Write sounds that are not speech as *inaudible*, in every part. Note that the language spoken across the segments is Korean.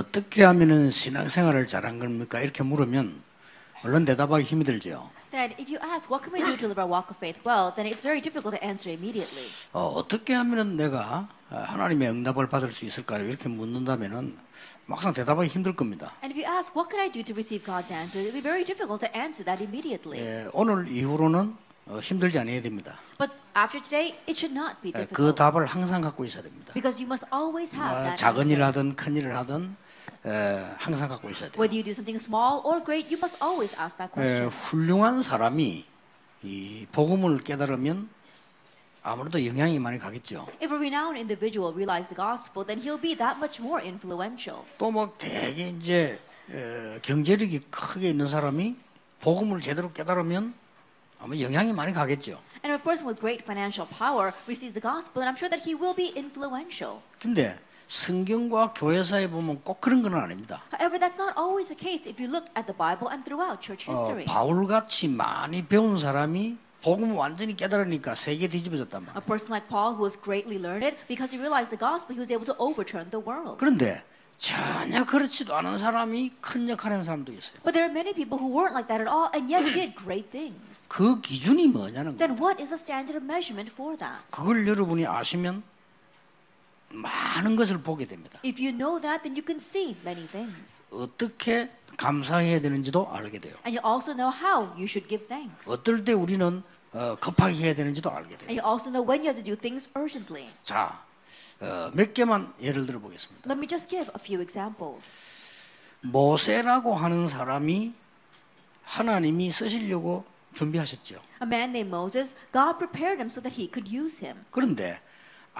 어떻게 하면은 신앙생활을 잘한 겁니까? 이렇게 물으면 물론 대답하기 힘이 들죠. That if you ask, what can we do to live our walk of faith well, then it's very difficult to answer immediately. 어, 어떻게 하면은 내가 아, 하나님의 응답을 받을 수 있을까요? 이렇게 묻는다면은 막상 대답하기 힘들 겁니다. And if you ask, what can I do to receive God's answer, it'll be very difficult to answer that immediately. 예, 오늘 이후로는 어, 힘들지 않아야 됩니다. But after today, it should not be 예, 그 difficult. 답을 항상 갖고 있어야 됩니다. Because you must always have 어, that 작은. 일을 하든 큰 일을 하든 에, 항상 갖고 있어야 돼요. Whether you do something small or great, you must always ask that 에, question. 훌륭한 사람이 이 복음을 깨달으면 아무래도 영향이 많이 가겠죠. If a renowned individual realizes the gospel, then he'll be that much more influential. 또 뭐 되게 이제 에, 경제력이 크게 있는 사람이 복음을 제대로 깨달으면 아마 영향이 많이 가겠죠. And if a person with great financial power receives the gospel, then I'm sure that he will be influential. 근데 성경과 교회사에 보면 꼭 그런 건 아닙니다. However, that's not always the case if you look at the Bible and throughout church 어, history. 바울같이 많이 배운 사람이 복음을 완전히 깨달으니까 세계 뒤집어졌단 말이에요. A person like Paul, who was greatly learned, because he realized the gospel, he was able to overturn the world. 그런데 전혀 그렇지도 않은 사람이 큰 역할을 하는 사람도 있어요. But there are many people who weren't like that at all and yet did great things. 그 기준이 뭐냐는 거예요. Then what is the standard of measurement for that? 그걸 여러분이 아시면 많은 것을 보게 됩니다. If you know that, then you can see many things. 어떻게 감사해야 되는지도 알게 돼요. And you also know how you should give thanks. 어떨 때 우리는 어, 급하게 해야 되는지도 알게 돼요. And you also know when you have to do things urgently. 자, 어, 몇 개만 예를 들어 보겠습니다. Let me just give a few examples. 모세라고 하는 사람이 하나님이 쓰시려고 준비하셨죠. A man named Moses, God prepared him so that he could use him. 그런데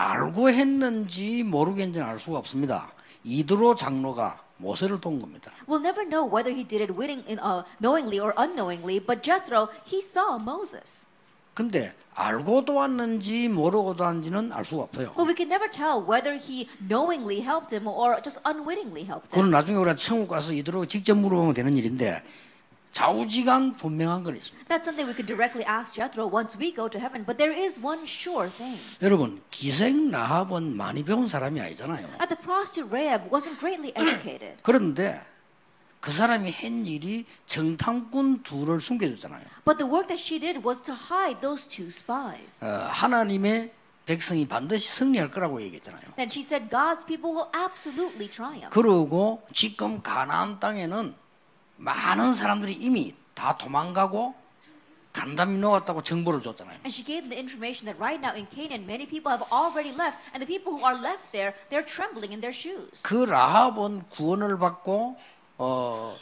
알고 했는지 모르겠는지는 알 수가 없습니다. 이드로 장로가 모세를 도운 겁니다. We'll never know whether he did it willing, in, uh, knowingly or unknowingly, but Jethro, he saw Moses. 근데 알고 도 왔는지 모르고 도 왔는지는 알 수가 없어요. But we can never tell whether he knowingly helped him or just unwittingly helped 그건 him. 나중에 우리가 천국 가서 이대로 직접 물어보면 되는 일인데 좌우지간 분명한 건 있습니다. That's something we could directly ask Jethro once we go to heaven, but there is one sure thing. 여러분 기생 라합은 많이 배운 사람이 아니잖아요. At the prostitute Rahab wasn't greatly educated, 그런데 그 사람이 한 일이 정탐꾼 둘을 숨겨줬잖아요. but the work that she did was to hide those two spies. 어, 하나님의 백성이 반드시 승리할 거라고 얘기했잖아요. Then she said, God's people will absolutely triumph. 그러고 지금 가나안 땅에는 많은 사람들이 이미 다 도망가고 간담이 녹았다고 정보를 줬잖아요. And she gave the information that right now in Canaan, many people have already left, and the people who are left there, they're trembling in their shoes. 그 라합은 구원을 받고 어,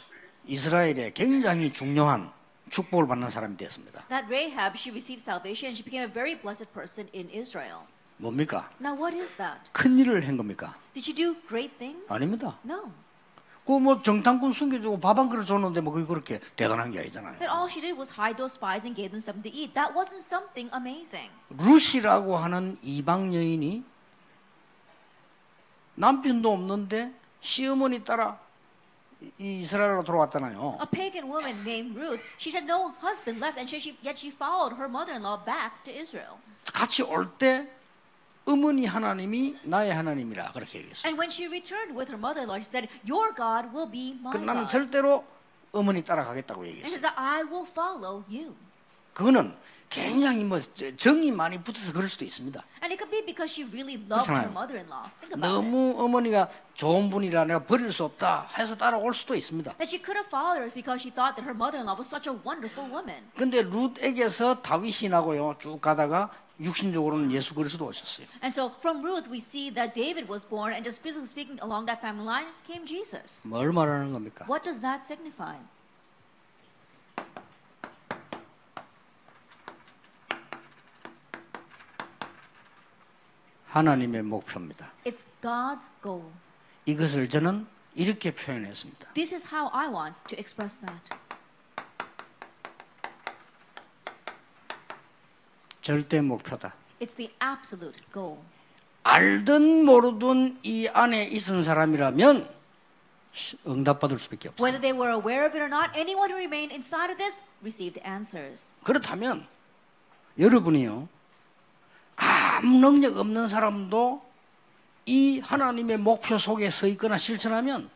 이스라엘에 굉장히 중요한 축복을 받는 사람이 되었습니다. That Rahab, she received salvation and she became a very blessed person in Israel. 뭡니까? Now, what is that? 큰 일을 한 겁니까? Did she do great things? 아닙니다. No. 그뭐 정탐꾼 숨겨주고 밥 한 그릇 줬는데 뭐 그게 그렇게 대단한 게 아니잖아요. That all she did was hide those spies and gave them something to eat. That wasn't something amazing. 루시라고 하는 이방 여인이 남편도 없는데 시어머니 따라 이 이스라엘로 들어왔잖아요. A pagan woman named Ruth, she had no husband left, and she, yet she followed her mother-in-law back to Israel. 같이 올때 어머니 하나님이 나의 하나님이라 그렇게 얘기했어요. And when she returned with her mother-in-law, she said, "Your God will be my 그 나는 God." 절대로 어머니 따라가겠다고 And she 얘기했어요. said, "I will follow you." 그거는 굉장히 뭐 저- 정이 많이 붙어서 그럴 수도 있습니다. And it could be because she really loved her mother-in-law. Think about it. 너무 어머니가 좋은 분이라 내가 버릴 수 없다 해서 따라올 수도 있습니다. That she could have followed her because she thought that her mother-in-law was such a wonderful woman. 근데 룻에게서 다윗이 나고요. 쭉 가다가 육신적으로는 예수 그리스도 오셨어요. And so from Ruth, we see that David was born, and just physically speaking, along that family line came Jesus. 뭘 말하는 겁니까? What does that signify? 하나님의 목표입니다. It's God's goal. 이것을 저는 이렇게 표현했습니다. This is how I want to express that. 절대 목표다. It's the absolute goal. 알든 모르든 이 안에 있은 사람이라면 응답받을 수밖에 없어요. Whether they were aware of it or not, anyone who remained inside of this received answers. 그렇다면 여러분이요 아무 능력 없는 사람도 이 하나님의 목표 속에 서 있거나 실천하면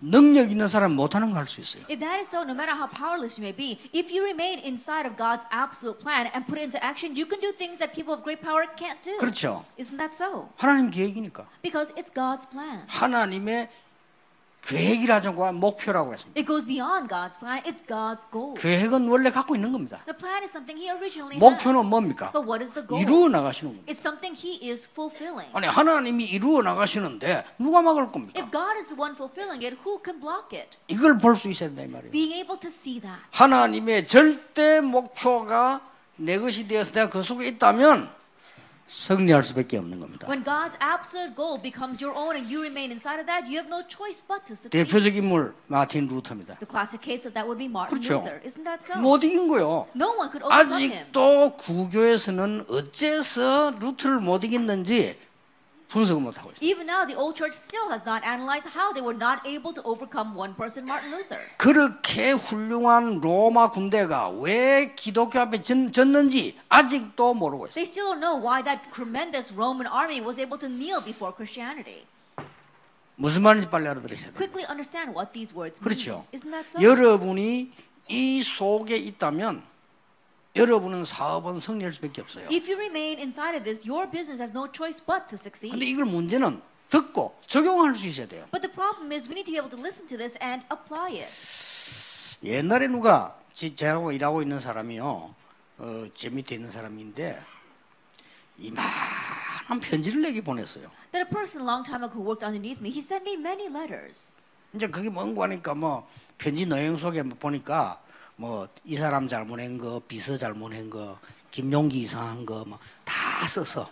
능력 있는 사람 못하는 거 할 수 있어요. If that is so, no matter how powerless you may be, if you remain inside of God's absolute plan and put it into action, you can do things that people of great power can't do. 그렇죠. Isn't that so? 하나님 계획이니까. Because it's God's plan. 하나님의 계획이라고 목표라고 했습니다. It goes beyond God's plan, it's God's goal. 계획은 원래 갖고 있는 겁니다. The plan is something He originally had. 목표는 뭡니까? But what is the goal? 이루어 나가시는 겁니다. It's something He is fulfilling. 아니 하나님이 이루어 나가시는데 누가 막을 겁니까? If God is the one fulfilling it, who can block it? 이걸 볼 수 있어야 된다 이 말이에요. Being able to see that. 하나님의 절대 목표가 내 것이 되어서 내가 그 속에 있다면 승리할 수밖에 없는 겁니다. When God's absolute goal becomes your own and you remain inside of that, you have no choice but to succeed. 대표적 인물 마틴 루터입니다. The classic case of that would be Martin 그렇죠. Luther. Isn't that so? 못 이긴 거요. No one could overcome him. 아직도 구교에서는 어째서 루터를 못 이겼는지 분석을 못 하고 있어요. Even now, the old church still has not analyzed how they were not able to overcome one person, Martin Luther. 그렇게 훌륭한 로마 군대가 왜 기독교 앞에 졌, 졌는지 아직도 모르고 있어요. They still don't know why that tremendous Roman army was able to kneel before Christianity. 무슨 말인지 빨리 알아들으셔야 돼요. Quickly understand what these words mean. 그렇죠. Isn't that so? 여러분이 이 속에 있다면 여러분은 사업은 승리할 수밖에 없어요. If you remain inside of this, your business has no choice but to 근데 succeed. 이걸 문제는 듣고 적용할 수 있어야 돼요. But the problem is we need to be able to listen to this and apply it. 옛날에 누가 지- 저하고 일하고 있는 사람이요, 어, 제 밑에 있는 사람인데 이만한 편지를 내게 보냈어요. That a person a long time ago who worked underneath me, he sent me many letters. 이제 그게 뭔고 하니까 뭐 편지 내용 속에 뭐 보니까 뭐 이 사람 잘못한 거, 비서 잘못한 거, 김용기 이상한 거 뭐 다 써서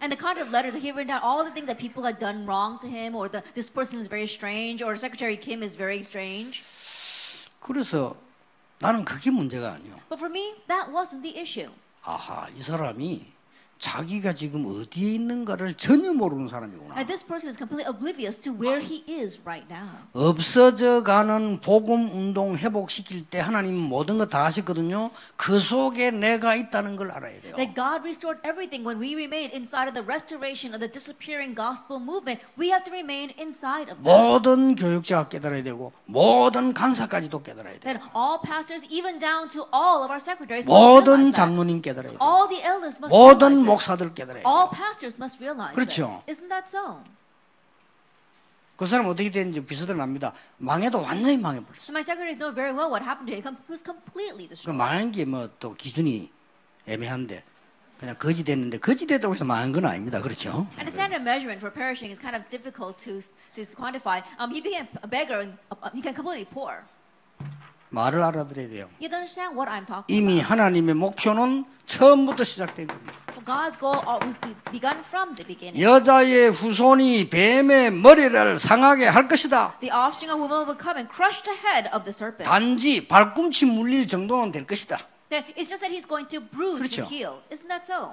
And the kind of letters that he written down all the things that people had done wrong to him, or the, this person is very strange, or Secretary Kim is very strange. 그래서 나는 그게 문제가 아니요. But for me, that wasn't the issue. 아하, 이 사람이 자기가 지금 어디에 있는가를 전혀 모르는 사람이구나. And this person is completely oblivious to where he is right now. 없어져 가는 복음 운동 회복시킬 때 하나님 모든 거다 하셨거든요. 그 속에 내가 있다는 걸 알아야 돼요. That God restored everything when we remain inside of the restoration of the disappearing gospel movement. We have to remain inside of that. 모든 교육자가 깨달아야 되고 모든 간사까지도 깨달아야 돼요. That all pastors, even down to all of our secretaries, 모든. 장로님 깨달아야 돼요. All the elders must 모든. 목사들 깨달아야 돼요. All pastors must realize 그렇죠. this. Isn't that so? 그 사람 어떻게 되는지 비서들 납니다. 망해도 완전히 망해버렸어요. So my secretaries know very well what happened to him. He was completely 그 destroyed. 망한 게 뭐 또 기준이 애매한데 그냥 거지 됐는데 거지 됐다고 해서 망한 건 아닙니다. 그렇죠? And the standard measurement for perishing is kind of difficult to, to quantify. Um, he became a beggar and uh, he became completely poor. 말을 알아들어야 돼요. You understand what I'm talking 이미 about? 하나님의 목표는 처음부터 시작된 겁니다. God's goal uh, was be- begun from the beginning. 여자의 후손이 뱀의 머리를 상하게 할 것이다. The offspring of woman will come and crush the head of the serpent. 단지 발꿈치 물릴 정도는 될 것이다. That it's just that he's going to bruise 그렇죠. his heel. Isn't that so?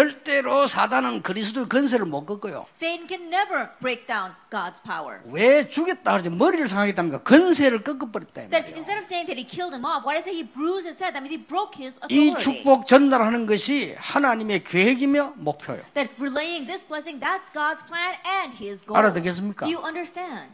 절대로 사단은 그리스도의 건세를 못 꺾어요. Satan can never break down God's power. 왜 죽였다 그러지? 머리를 상하겠답니까? 건세를 꺾어버렸다. 이 That 말이에요. instead of saying that he killed him off, why does it say he bruised his head? That means he broke his 이 authority. 축복 전달하는 것이 하나님의 계획이며 목표예요. That relaying this blessing, that's God's plan and his goal. 알아듣겠습니까? Do you understand?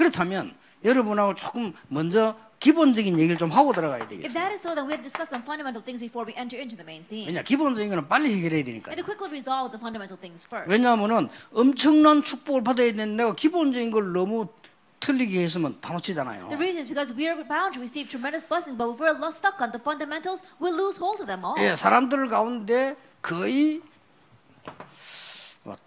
그렇다면 여러분하고 조금 먼저 기본적인 얘기를 좀 하고 들어가야 If 되겠어요. that is so, then we have to discuss some fundamental things before we enter into the main theme. 왜냐 기본적인 거는 빨리 해결해야 되니까. And to quickly resolve the fundamental things first. 왜냐하면은 엄청난 축복을 받아야 되는데 내가 기본적인 걸 너무 틀리게 했으면 다 놓치잖아요. The reason is because we are bound to receive tremendous blessings, but if we're lo- stuck on the fundamentals, we'll lose hold of them all. 예, 사람들 가운데 거의 뭐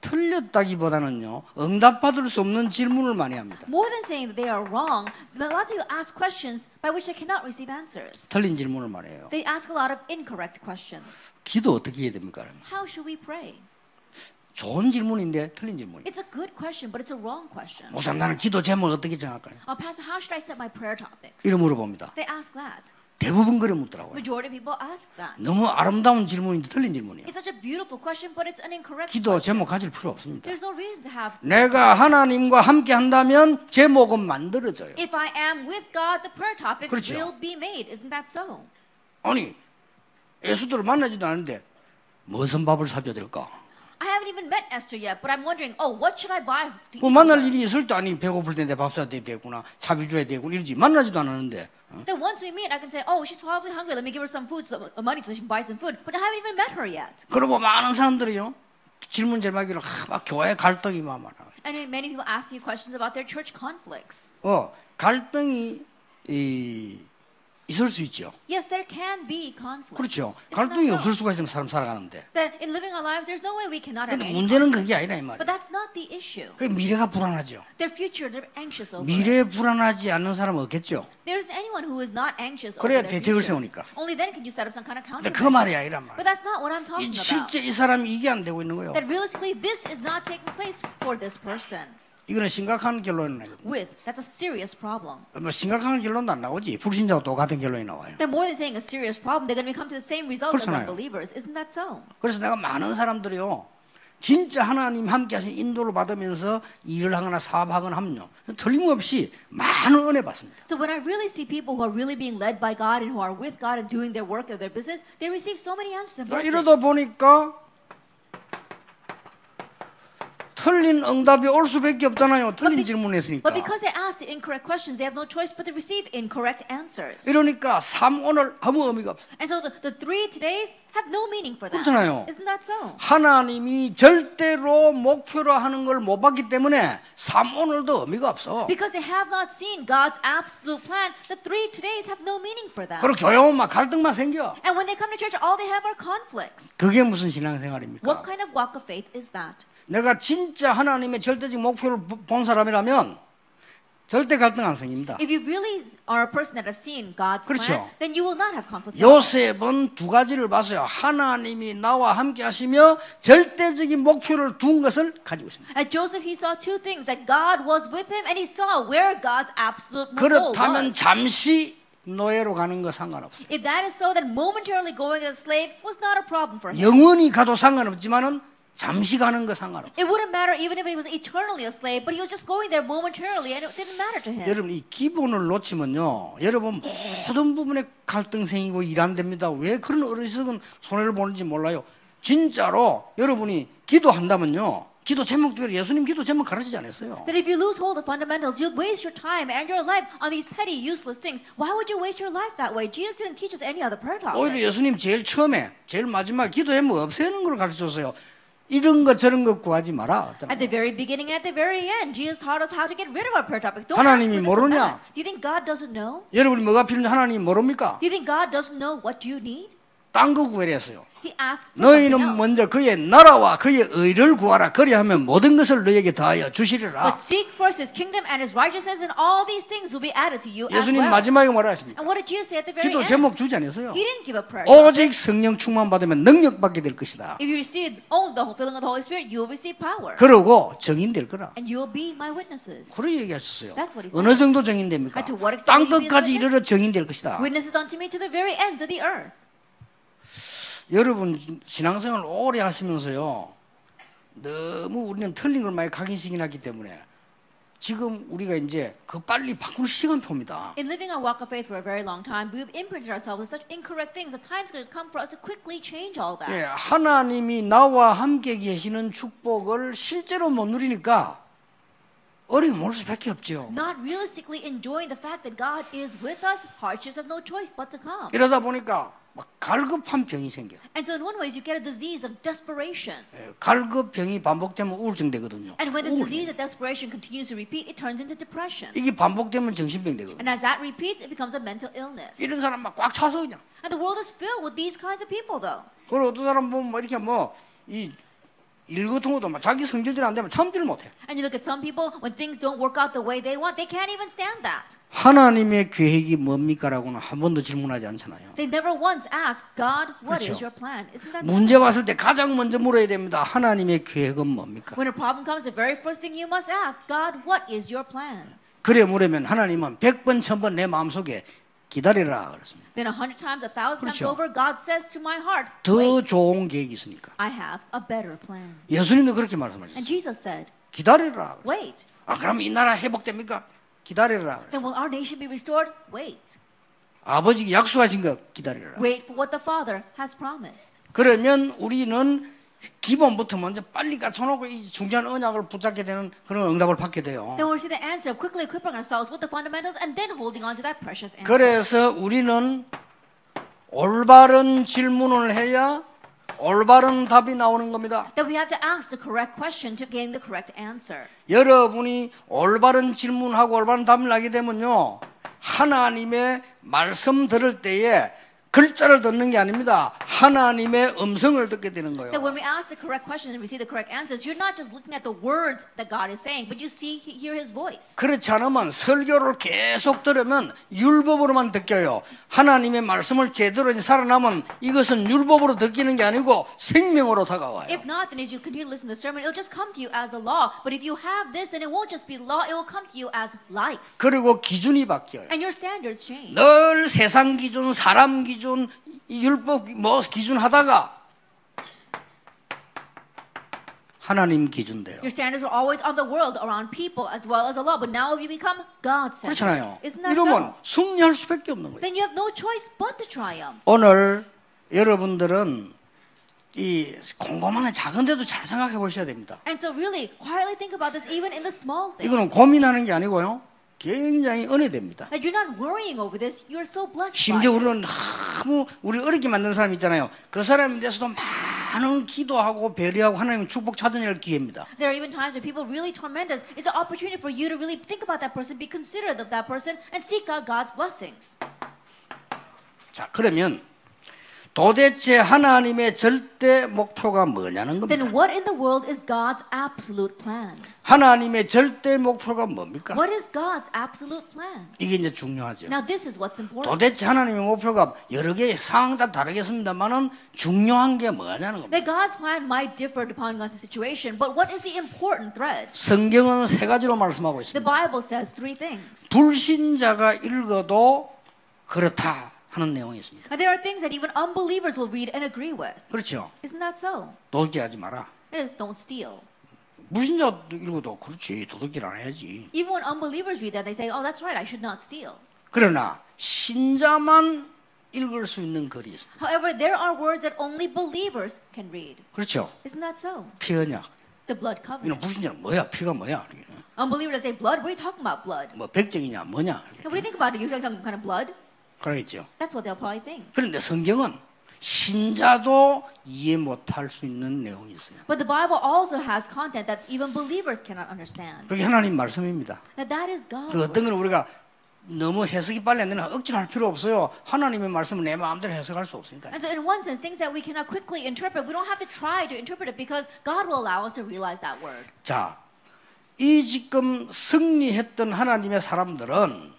틀렸다기보다는요 응답받을 수 없는 질문을 많이 합니다. More than saying that they are wrong, a lot of you ask questions by which they cannot receive answers. 틀린 질문을 많이 해요. They ask a lot of incorrect questions. 기도 어떻게 해야 됩니까? How should we pray? 좋은 질문인데 틀린 질문이. It's a good question, but it's a wrong question. 목사님 나는 기도 제목을 어떻게 정할까요? Uh, Pastor, how should I set my prayer topics? 이런 물어봅니다. They ask that. 대부분 그래 묻더라고요. Majority of people ask that. 너무 아름다운 질문인데 틀린 질문이에요. It's such a beautiful question, but it's an incorrect 기도. 제목 가질 필요 없습니다. There's no reason to have. 내가 하나님과 함께 한다면 제목은 만들어져요. If I am with God, the prayer topics 그렇죠. will be made. Isn't that so? 아니 예수들을 만나지도 않는데 무슨 밥을 사줘야 될까? I haven't even met Esther yet, but I'm wondering, oh, what should I buy? 뭐 만날? 일이 있을 때 아니 배고플 텐데 밥 사야 되겠구나 차비 줘야 되고 이러지 만나지도 않았는데 어? Then once we meet, I can say, oh, she's probably hungry. Let me give her some food, so, uh, money so she can buy some food. But I haven't even met her yet. 그러고 많은 사람들이요 질문 제목이로 하, 막 교회 갈등이 막 많아. And many people ask me questions about their church conflicts. 어 갈등이 이, 있을 수 있죠. Yes, there can be conflicts. 그렇죠. 갈등이 없을? 수가 있으면 사람 살아가는데. That in living our lives, there's no way we cannot have 근데 문제는. 그게 아니라 이 But 말이에요. that's not the issue. 그 미래가 불안하죠. Their future, they're anxious over 미래에. 불안하지 않는 사람은 없겠죠. There isn't anyone who is not anxious over 그래야 대책을. 세우니까. Only then can you set up some kind of countermeasure. 그 말이 아니란 But 말이에요. that's not what I'm 이 talking about. 실제 이 사람이 이게 안 되고 있는 거예요. That realistically, this is not taking place for this person. 이거는 심각한 결론이에요. With that's a serious problem. 뭐 심각한 결론도 안 나오지. 불신자와 똑같은 결론이 나와요. They're more than saying a serious problem. They're going to come to the same result as 그렇잖아요. unbelievers. Isn't that so? 그래서 내가 많은 사람들이요. 진짜 하나님 함께 하신 인도를 받으면서 일을 하거나 사업하거나 하면요. 틀림없이 많은 은혜 받습니다. So when I really see people who are really being led by God and who are with God and doing their work or their business, they receive so many answers and 그러니까 blessings. 이러다 보니까 틀린 응답이 올 수밖에 없잖아요. 틀린 질문했으니까. But because they ask the incorrect questions, they have no choice but to receive incorrect answers. 이러니까 삼 오늘 아무 의미가 없어요. And so the, the three todays have no meaning for them. 그렇잖아요. Isn't that so? 하나님이 절대로 목표로 하는 걸 못 봤기 때문에 삼 오늘도 의미가 없어. Because they have not seen God's absolute plan, the three todays have no meaning for them. 그리고 교회 오면 막 갈등만 생겨. And when they come to church, all they have are conflicts. 그게 무슨 신앙생활입니까? What kind of walk of faith is that? 내가 진짜 하나님의 절대적 목표를 본 사람이라면 절대 갈등 안 생깁니다. If you really are a person that have seen God's 그렇죠. plan, then you will not have conflicts. 요셉은 두 가지를 봤어요. 하나님이 나와 함께 하시며 절대적인 목표를 둔 것을 가지고 있습니다. At Joseph, he saw two things that God was with him and he saw where God's absolute goal 그렇다면 was. 잠시 노예로 가는 거 상관없어요. If that is so, then momentarily going as a slave was not a problem for him. 영원히 가도 상관없지만은 잠시 가는 거 상관없어요. It wouldn't matter even if he was eternally a slave, but he was just going there momentarily and it didn't matter to him. 여러분 이 기본을 놓치면요. 여러분 모든 부분에 갈등 생기고 일 안 됩니다. 왜 그런 어리석은 손해를 보는지 몰라요. 진짜로 여러분이 기도한다면요. 기도 제목대로 예수님 기도 제목 가르치지 않았어요. That if you lose hold of fundamentals, you'll waste your time and your life on these petty, useless things. Why would you waste your life that way? Jesus didn't teach us any other prayer 오히려 topics. 예수님 제일 처음에 제일 마지막 기도 제목 없애는 걸 가르쳤어요. 이런 것 저런 것 구하지 마라. At the very beginning and at the very end, Jesus taught us how to get rid of our prayer topics. Don't ask for 하나님이 this 모르냐? Do you think God doesn't know? 여러분이 뭐가 필요한지 하나님 모릅니까? Do you think God doesn't know what you need? 딴거 구하랬어요. He asked for something 너희는. 먼저 그의 나라와 그의 의를 구하라. 그리하면 모든 것을 너에게 더하여 주시리라. But seek first His kingdom and His righteousness, and all these things will be added to you as 예수님. 마지막에 뭐라 했습니까? And what did Jesus say at the very 기도? 제목 주지 않았어요. He didn't give a prayer. topic. 오직 성령 충만 받으면 능력 받게 될 것이다. If you receive only the filling of the Holy Spirit, you will receive power, 그러고 정인될 거라. and you will be my witnesses. 그런 얘기하셨어요. That's what he said. 어느 정도 정인됩니까? And to what extent 땅 끝까지? 이르러 정인될 것이다. Witnesses unto me to the very ends of the earth. 여러분 신앙생활 오래 하시면서요. 너무 우리는 틀린 걸 많이 각인시켜놨기 때문에 지금 우리가 이제 그 빨리 바꿀 시간표입니다. In living our walk of faith for a very long time, we've imprinted ourselves with such incorrect things. The going to come for us to quickly change all that. 예, 하나님이 나와 함께 계시는 축복을 실제로 못 누리니까 어려움 올 수밖에 없죠. Not realistically enjoying the fact that God is with us, hardships have no choice but to come. 이러다 보니까 막 갈급한 병이 생겨. And so, in one way, you get a disease of desperation. 예, 갈급 병이 반복되면 우울증 되거든요. And when 우울증. disease of desperation continues to repeat, it turns into depression. 이게 반복되면 정신병 되거든요. And as that repeats, it becomes a mental illness. 이런 사람 막 꽉 차서 그냥. And the world is filled with these kinds of people, though. 그리고 어떤 사람 보면 뭐 이렇게 뭐이 일 같은 것도 막 자기 성질대로 안 되면 참지를 못해. And you look at some people, when things don't work out the way they want, they can't even stand that. 하나님의 계획이 뭡니까라고는 한 번도 질문하지 않잖아요. They never once ask, God, what 그렇죠. is your plan? Isn't that so? 문제 왔을 때 가장 먼저 물어야 됩니다. 하나님의 계획은 뭡니까? When a problem comes, the very first thing you must ask, God, what is your plan? 그래 물으면 하나님은 백 번, 천번내 마음속에 기다리라 그랬습니다. Then a hundred times, a thousand times 그렇죠. over, God says to my heart, 더 wait, 좋은 계획이 있으니까. I have a better plan. 예수님도 그렇게 And 말씀하셨어요. Jesus said, 기다리라. wait. 아 그럼 이 나라 회복됩니까? 기다리라. Then will our nation be restored? Wait. 아버지가 약속하신 거 기다리라. Wait for what the Father has promised. 그러면 우리는 기본부터 먼저 빨리 갖춰놓고 이 중요한 언약을 붙잡게 되는 그런 응답을 받게 돼요. Then we'll see the answer of quickly equipping ourselves with the fundamentals and then holding on to that precious answer. 그래서 우리는 올바른 질문을 해야 올바른 답이 나오는 겁니다. That we have to ask the correct question to gain the correct answer. 여러분이 올바른 질문하고 올바른 답을 나게 되면요. 하나님의 말씀 들을 때에 글자를 듣는 게 아닙니다. 하나님의 음성을 듣게 되는 That 거예요. when we ask the correct question and receive the correct answers, you're not just looking at the words that God is saying, but you see, he- hear His voice. 그렇지 않으면 설교를 계속 들으면 율법으로만 듣겨요. 하나님의 말씀을 제대로 살아나면 이것은 율법으로 듣기는 게 아니고 생명으로 다가와요. If not, then as you continue to listen to the sermon, it'll just come to you as the law. But if you have this, then it won't just be law, it will come to you as life. 그리고 기준이 바뀌어요. And your standards change. 늘 세상 기준, 사람 기준, 이 율법 뭐 기준 하다가 하나님 기준 돼요. Your standards were always on the world, around people, as well as the law. But now you become God centered. 그렇잖아요. Isn't that 이러면 so? 승리할 수밖에 없는 거예요. Then you have no choice but to triumph. 오늘 여러분들은 이 곰곰한 작은데도 잘 생각해 보셔야 됩니다. And so, really, quietly think about this, even in the small things. 이거는 고민하는 게 아니고요. 굉장히 은혜됩니다. That you're not worrying over this, you're so blessed. by 심지어. 우리는 너무 우리 어렵게 만든 사람 있잖아요. 그 사람에 대해서도 많은 기도하고 배려하고 하나님 축복 찾아낼 기회입니다. There are even times when people really torment us. It's an opportunity for you to really think about that person, be considerate of that person, and seek out God's blessings. 자, 그러면 도대체 하나님의 절대 목표가 뭐냐는 겁니다. Then what in the world is God's absolute plan? 하나님의 절대 목표가 뭡니까? What is God's absolute plan? 이게 이제 중요하죠. Now, this is what's important. 도대체 하나님의 목표가 여러 개 상황 다 다르겠습니다만은 중요한 게 뭐냐는 겁니다. That God's plan might differ depending on the situation, but what is the important thread? 성경은 세 가지로 말씀하고 The 있습니다. Bible says three things. 불신자가 읽어도 그렇다 하는 내용이 있습니다. And there are things that even unbelievers will read and agree with. 그렇죠. Isn't that so? 도둑질하지 마라. Is, don't steal. 불신자 읽어도 그렇지 도둑질 안 해야지. Even when unbelievers read that, they say, oh, that's right, I should not steal. 그러나 신자만 읽을 수 있는 글이 있습니다. However, there are words that only believers can read. 그렇죠. Isn't that so? 피언약. The blood covenant. 불신자는 뭐야? 피가 뭐야? Unbelievers say, blood? What are you talking about, blood? 뭐 백정이냐 뭐냐? What do you think about it? You're talking some kind of blood? 그러겠죠. That's what they'll probably think. 그런데 성경은 신자도 이해 못할 수 있는 내용이 있어요. But the Bible also has content that even believers cannot understand. 그게 하나님 말씀입니다. That that is God. 그 어떤 건 우리가 너무 해석이 빨리 안 되는 억지로 할 필요 없어요. 하나님의 말씀은 내 마음대로 해석할 수 없으니까. And so, in one sense, things that we cannot quickly interpret, we don't have to try to interpret it because God will allow us to realize that word. 자, 이 지금 승리했던 하나님의 사람들은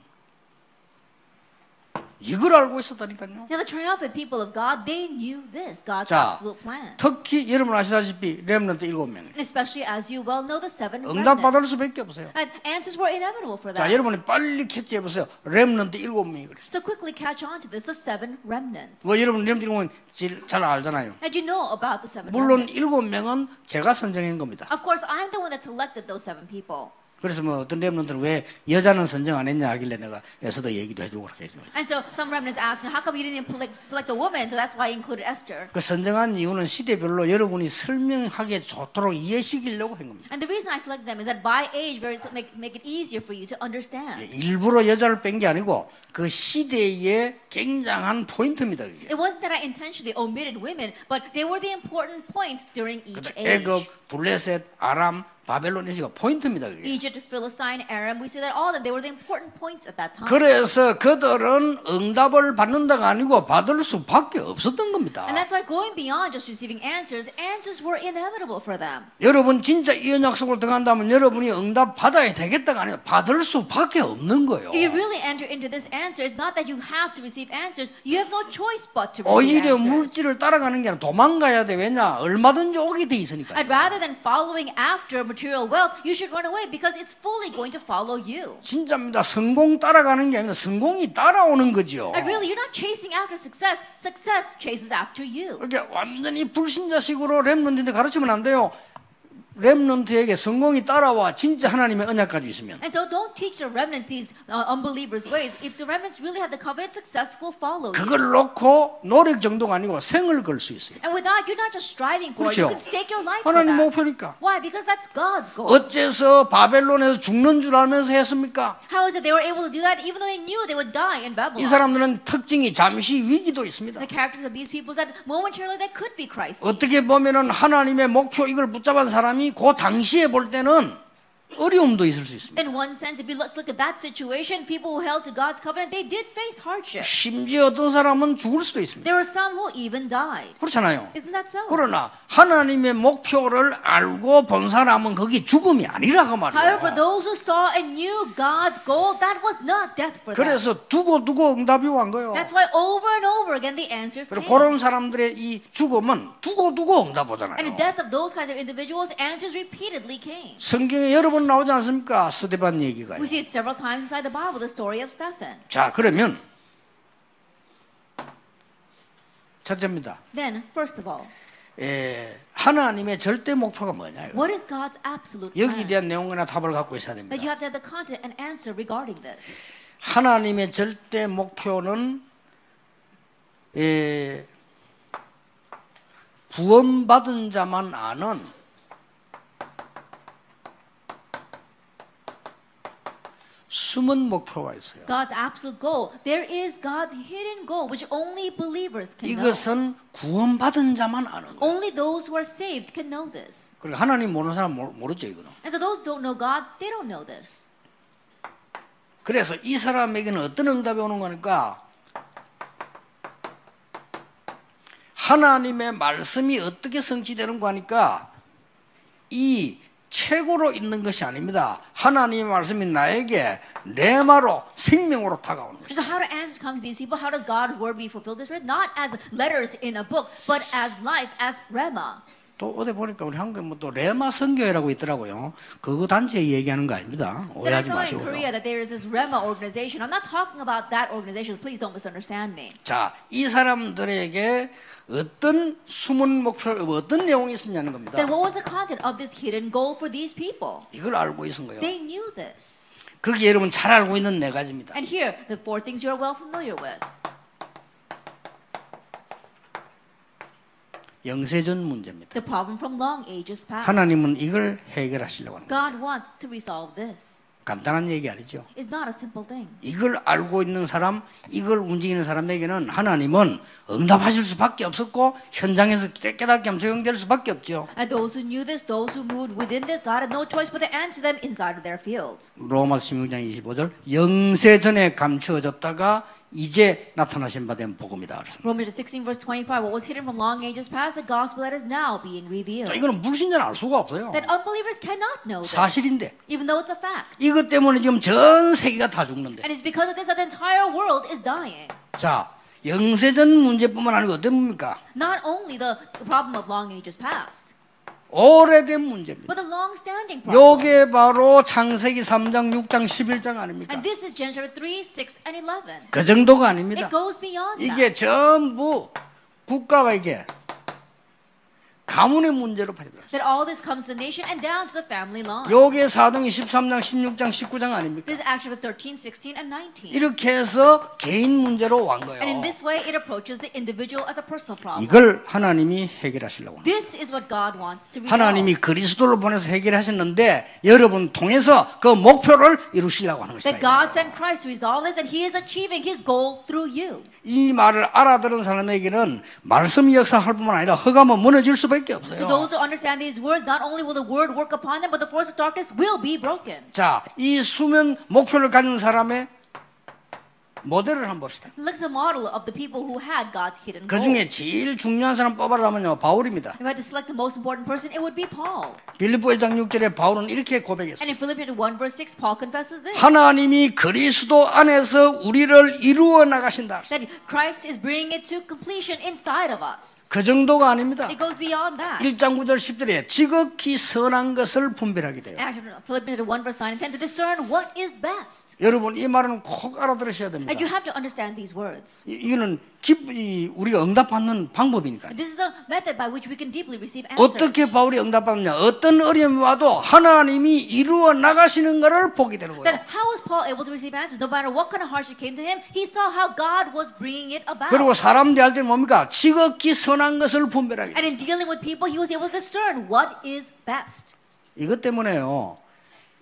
이걸 알고 있었다니까요. Now, the triumphant people of God, they knew this, God's 자, absolute plan. 특히 여러분 아시다시피 렘넌트 일곱 명. And especially as you well know the seven 응답 받을 remnants. 수밖에 없어요. And answers were inevitable for 자, that. 여러분이 빨리 캐치해 보세요. 렘넌트 일곱 명이 그랬어요. So quickly catch on to this, the seven remnants. 뭐 여러분 렘넌트 일곱 명잘 알잖아요. And you know about the seven 물론 remnants. 일곱 명은 제가 선정한 겁니다. Of course, I'm the one that selected those seven people. 그래서 뭐 어떤 렘넌트는 왜 여자는 선정 안 했냐 하길래 내가 에서도 얘기도 해주고 그렇게 해준 거죠. And so some remnants ask, how come you didn't select- a woman? So that's why I included Esther. 그 선정한 이유는 시대별로 여러분이 설명하기 좋도록 이해시키려고 한 겁니다. And the reason I selected them is that by age, very make, make it easier for you to understand. 일부러 여자를 뺀 게 아니고 그 시대의 굉장한 포인트입니다. 그게. It wasn't that I intentionally omitted women, but they were the important points during each age. 애굽, 블레셋, 아람, 바벨론 이가 포인트입니다. 그게. Egypt, Philistine, Aram, we see that all of them, they were the important points at that time. 그래서 그들은 응답을 받는다가 아니고 받을 수밖에 없었던 겁니다. And that's why going beyond just receiving answers, answers were inevitable for them. 여러분 진짜 이 언약속을 들어간다면 여러분이 응답 받아야 되겠다가 아니라 받을 수밖에 없는 거예요. If you really enter into this answer, it's not that you have to receive answers, you have no choice but to receive 오히려 answers. 물질을 따라가는 게 아니라 도망가야 돼. 왜냐? 얼마든지 오게 돼 있으니까. And rather than following after material wealth, you should run away because it's fully going to follow you. 진짜입니다. 성공 따라가는 게 아니라 성공이 따라오는 거죠. And really, you're not chasing after success, success chases after you. 그렇게 완전히 불신자식으로 렘넌트인데 가르치면 안 돼요. 렘넌트에게 성공이 따라와 진짜 하나님의 언약 가지고 있으면 And so don't teach the remnants these uh, unbelievers' ways. If the remnants really have the covenant success, will follow. 그걸 놓고 노력 정도가 아니고 생을 걸 수 있어요. And with that, you're not just striving for it. You 그렇죠. can stake your life for 하나님 that. 목표니까. Why? Because that's God's goal. 어째서 바벨론에서 죽는 줄 알면서 했습니까? How is it they were able to do that even though they knew they would die in 이 Babylon? 사람들은 특징이 잠시 위기도 있습니다. The characters of these people said momentarily they could be Christ. 어떻게 보면은 하나님의 목표 이걸 붙잡은 사람이 그 당시에 볼 때는 어려움도 있을 수 있습니다. In one sense, if you let's look at that situation, people who held to God's covenant, they did face hardship. 심지어 어떤 사람은 죽을 수도 있습니다. There were some who even died. 그렇잖아요. Isn't that so? 그러나 하나님의 목표를 알고 본 사람은 거기 죽음이 아니라고 However, 말이에요. those who saw and knew God's goal, that was not death for them. 그래서 두고 두고 응답이 온 거예요. That's why over and over again the answers came. 그런 사람들의 이 죽음은 두고 두고 응답 And the 오잖아요. death of those kinds of individuals, answers repeatedly came. 성경에 여러 번 나오지 않습니까? 스데반 얘기가요. We see it several times inside the Bible, the story of Stephen. 자, 그러면 첫째입니다. Then, first of all, 에, 하나님의 절대 목표가 뭐냐? 이거. what is God's absolute 여기에 plan? 대한 내용이나 답을 갖고 있어야 됩니다. you have to have the content and answer regarding this. 하나님의 절대 목표는 에, 구원받은 자만 아는 숨은 목표가 있어요. God's absolute goal. There is God's hidden goal, which only believers can know. 이것은 구원받은 자만 아는 거예요. Only those who are saved can know this. 그리고 하나님 모르는 사람 모르- 모르죠 이거는. And so those who don't know God, they don't know this. 그래서 이 사람에게는 어떤 응답이 오는 거니까 하나님의 말씀이 어떻게 성취되는 거니까 이 책으로 있는 것이 아닙니다. 하나님의 말씀이 나에게 레마로 생명으로 다가오는 것이다. So how do answers come to these people? How does God's word be fulfilled this way? Not as letters in a book, but as life, as rema. 또 어디 보니까 우리 한국에 뭐또 레마 선교회라고 있더라고요. 그거 단체 얘기하는 거 아닙니다. 오해하지 마시고요. Korea that there is this Rema organization. I'm not talking about that organization. Please don't misunderstand me. 자, 이 사람들에게 어떤 숨은 목표, 어떤 내용이 있었냐는 겁니다. Then what was the content of this hidden goal for these people? 이걸 알고 있은 거예요. They knew this. 그게 여러분 잘 알고 있는 네 가지입니다. And here, the four things you are well familiar with. 영세전 문제입니다. The problem from long ages past. 하나님은 이걸 해결하시려고 거예요. God wants to resolve this. 간단한 얘기 아니죠. It's not a simple thing. 이걸 알고 있는 사람, 이걸 움직이는 사람에게는 하나님은 응답하실 수밖에 없었고 현장에서 깨- 깨닫게 하면 적용될 수밖에 없죠. And those who knew this, those who moved within this, God had no choice but to answer them inside of their fields. 로마서 16장 25절 영세 전에 감추어졌다가 이제 나타나신 바 된 복음이다. 그랬습니다. Romans 16, verse 25, what was hidden from long ages past, the gospel that is now being revealed. 자, 이거는 불신자는 알 수가 없어요. That unbelievers cannot know this. 사실인데 Even though it's a fact. 이것 때문에 지금 전 세계가 다 죽는데. And it's because of this that the entire world is dying. 자, 영세전 문제뿐만 아니고 어떤 문입니까? Not only the problem of long ages past, 오래된 문제입니다. 요게 바로 창세기 3장, 6장, 11장 아닙니까? And this is Genesis 3, 6, and 11. 그 정도가 아닙니다. It goes beyond that. 이게 전부 국가가 이게 가문의 문제로 발전했어요. That all this comes to the nation and down to the family line. 요게 사도행 13장, 16장, 19장 아닙니까? This is actually 13, 16, and 19. 이렇게 해서 개인 문제로 온 And in 거예요. this way, it approaches the individual as a personal problem. 이걸 하나님이 해결하시려고 합니다. This is what God wants to resolve. 하나님이 그리스도를 보내서 해결하셨는데 여러분 통해서 그 목표를 이루시려고 하는 That God 것이다. sent Christ to resolve this, and He is achieving His goal through you. 이 말을 알아들은 사람에게는 말씀이 역사할 뿐만 아니라 허감은 무너질 수밖에 To 없어요. those who understand these words, not only will the word work upon them, but the force of darkness will be broken. 자, 이 수면 목표를 가진 사람의 모델을 한번 봅시다. Look at the model of the people who had God's hidden 그. 중에 제일 중요한 사람 뽑아라면요, 바울입니다. If I had to select the most important person, it would be Paul. 빌립보 1장 6절에 바울은 이렇게 And 고백했어요. in Philippians 1 verse 6, Paul confesses this. 하나님이 그리스도 안에서 우리를 이루어 나가신다. That Christ is bringing it to completion inside of us. 그 정도가 아닙니다. It goes beyond that. 1장 9절 10절에 지극히 선한 것을 분별하게 돼요. Philippians 1 verse 9 and 10 to discern what is best. 여러분 이 말은 꼭 알아들으셔야 됩니다. And you have to understand these words. 이- 이거는 기, 이, 우리가 응답받는 방법이니까. And this is the method by which we can deeply receive answers. 어떻게 바울이 응답받느냐? 어떤 어려움이 와도 하나님이 이루어 나가시는 것을 보게 되는 거예요. Then how was Paul able to receive answers? No matter what kind of hardship came to him, he saw how God was bringing it about. 그리고 사람 대할 때는 뭡니까? 지극히 선한 것을 분별하게. And in dealing with people, he was able to discern what is best. 이것 때문에요.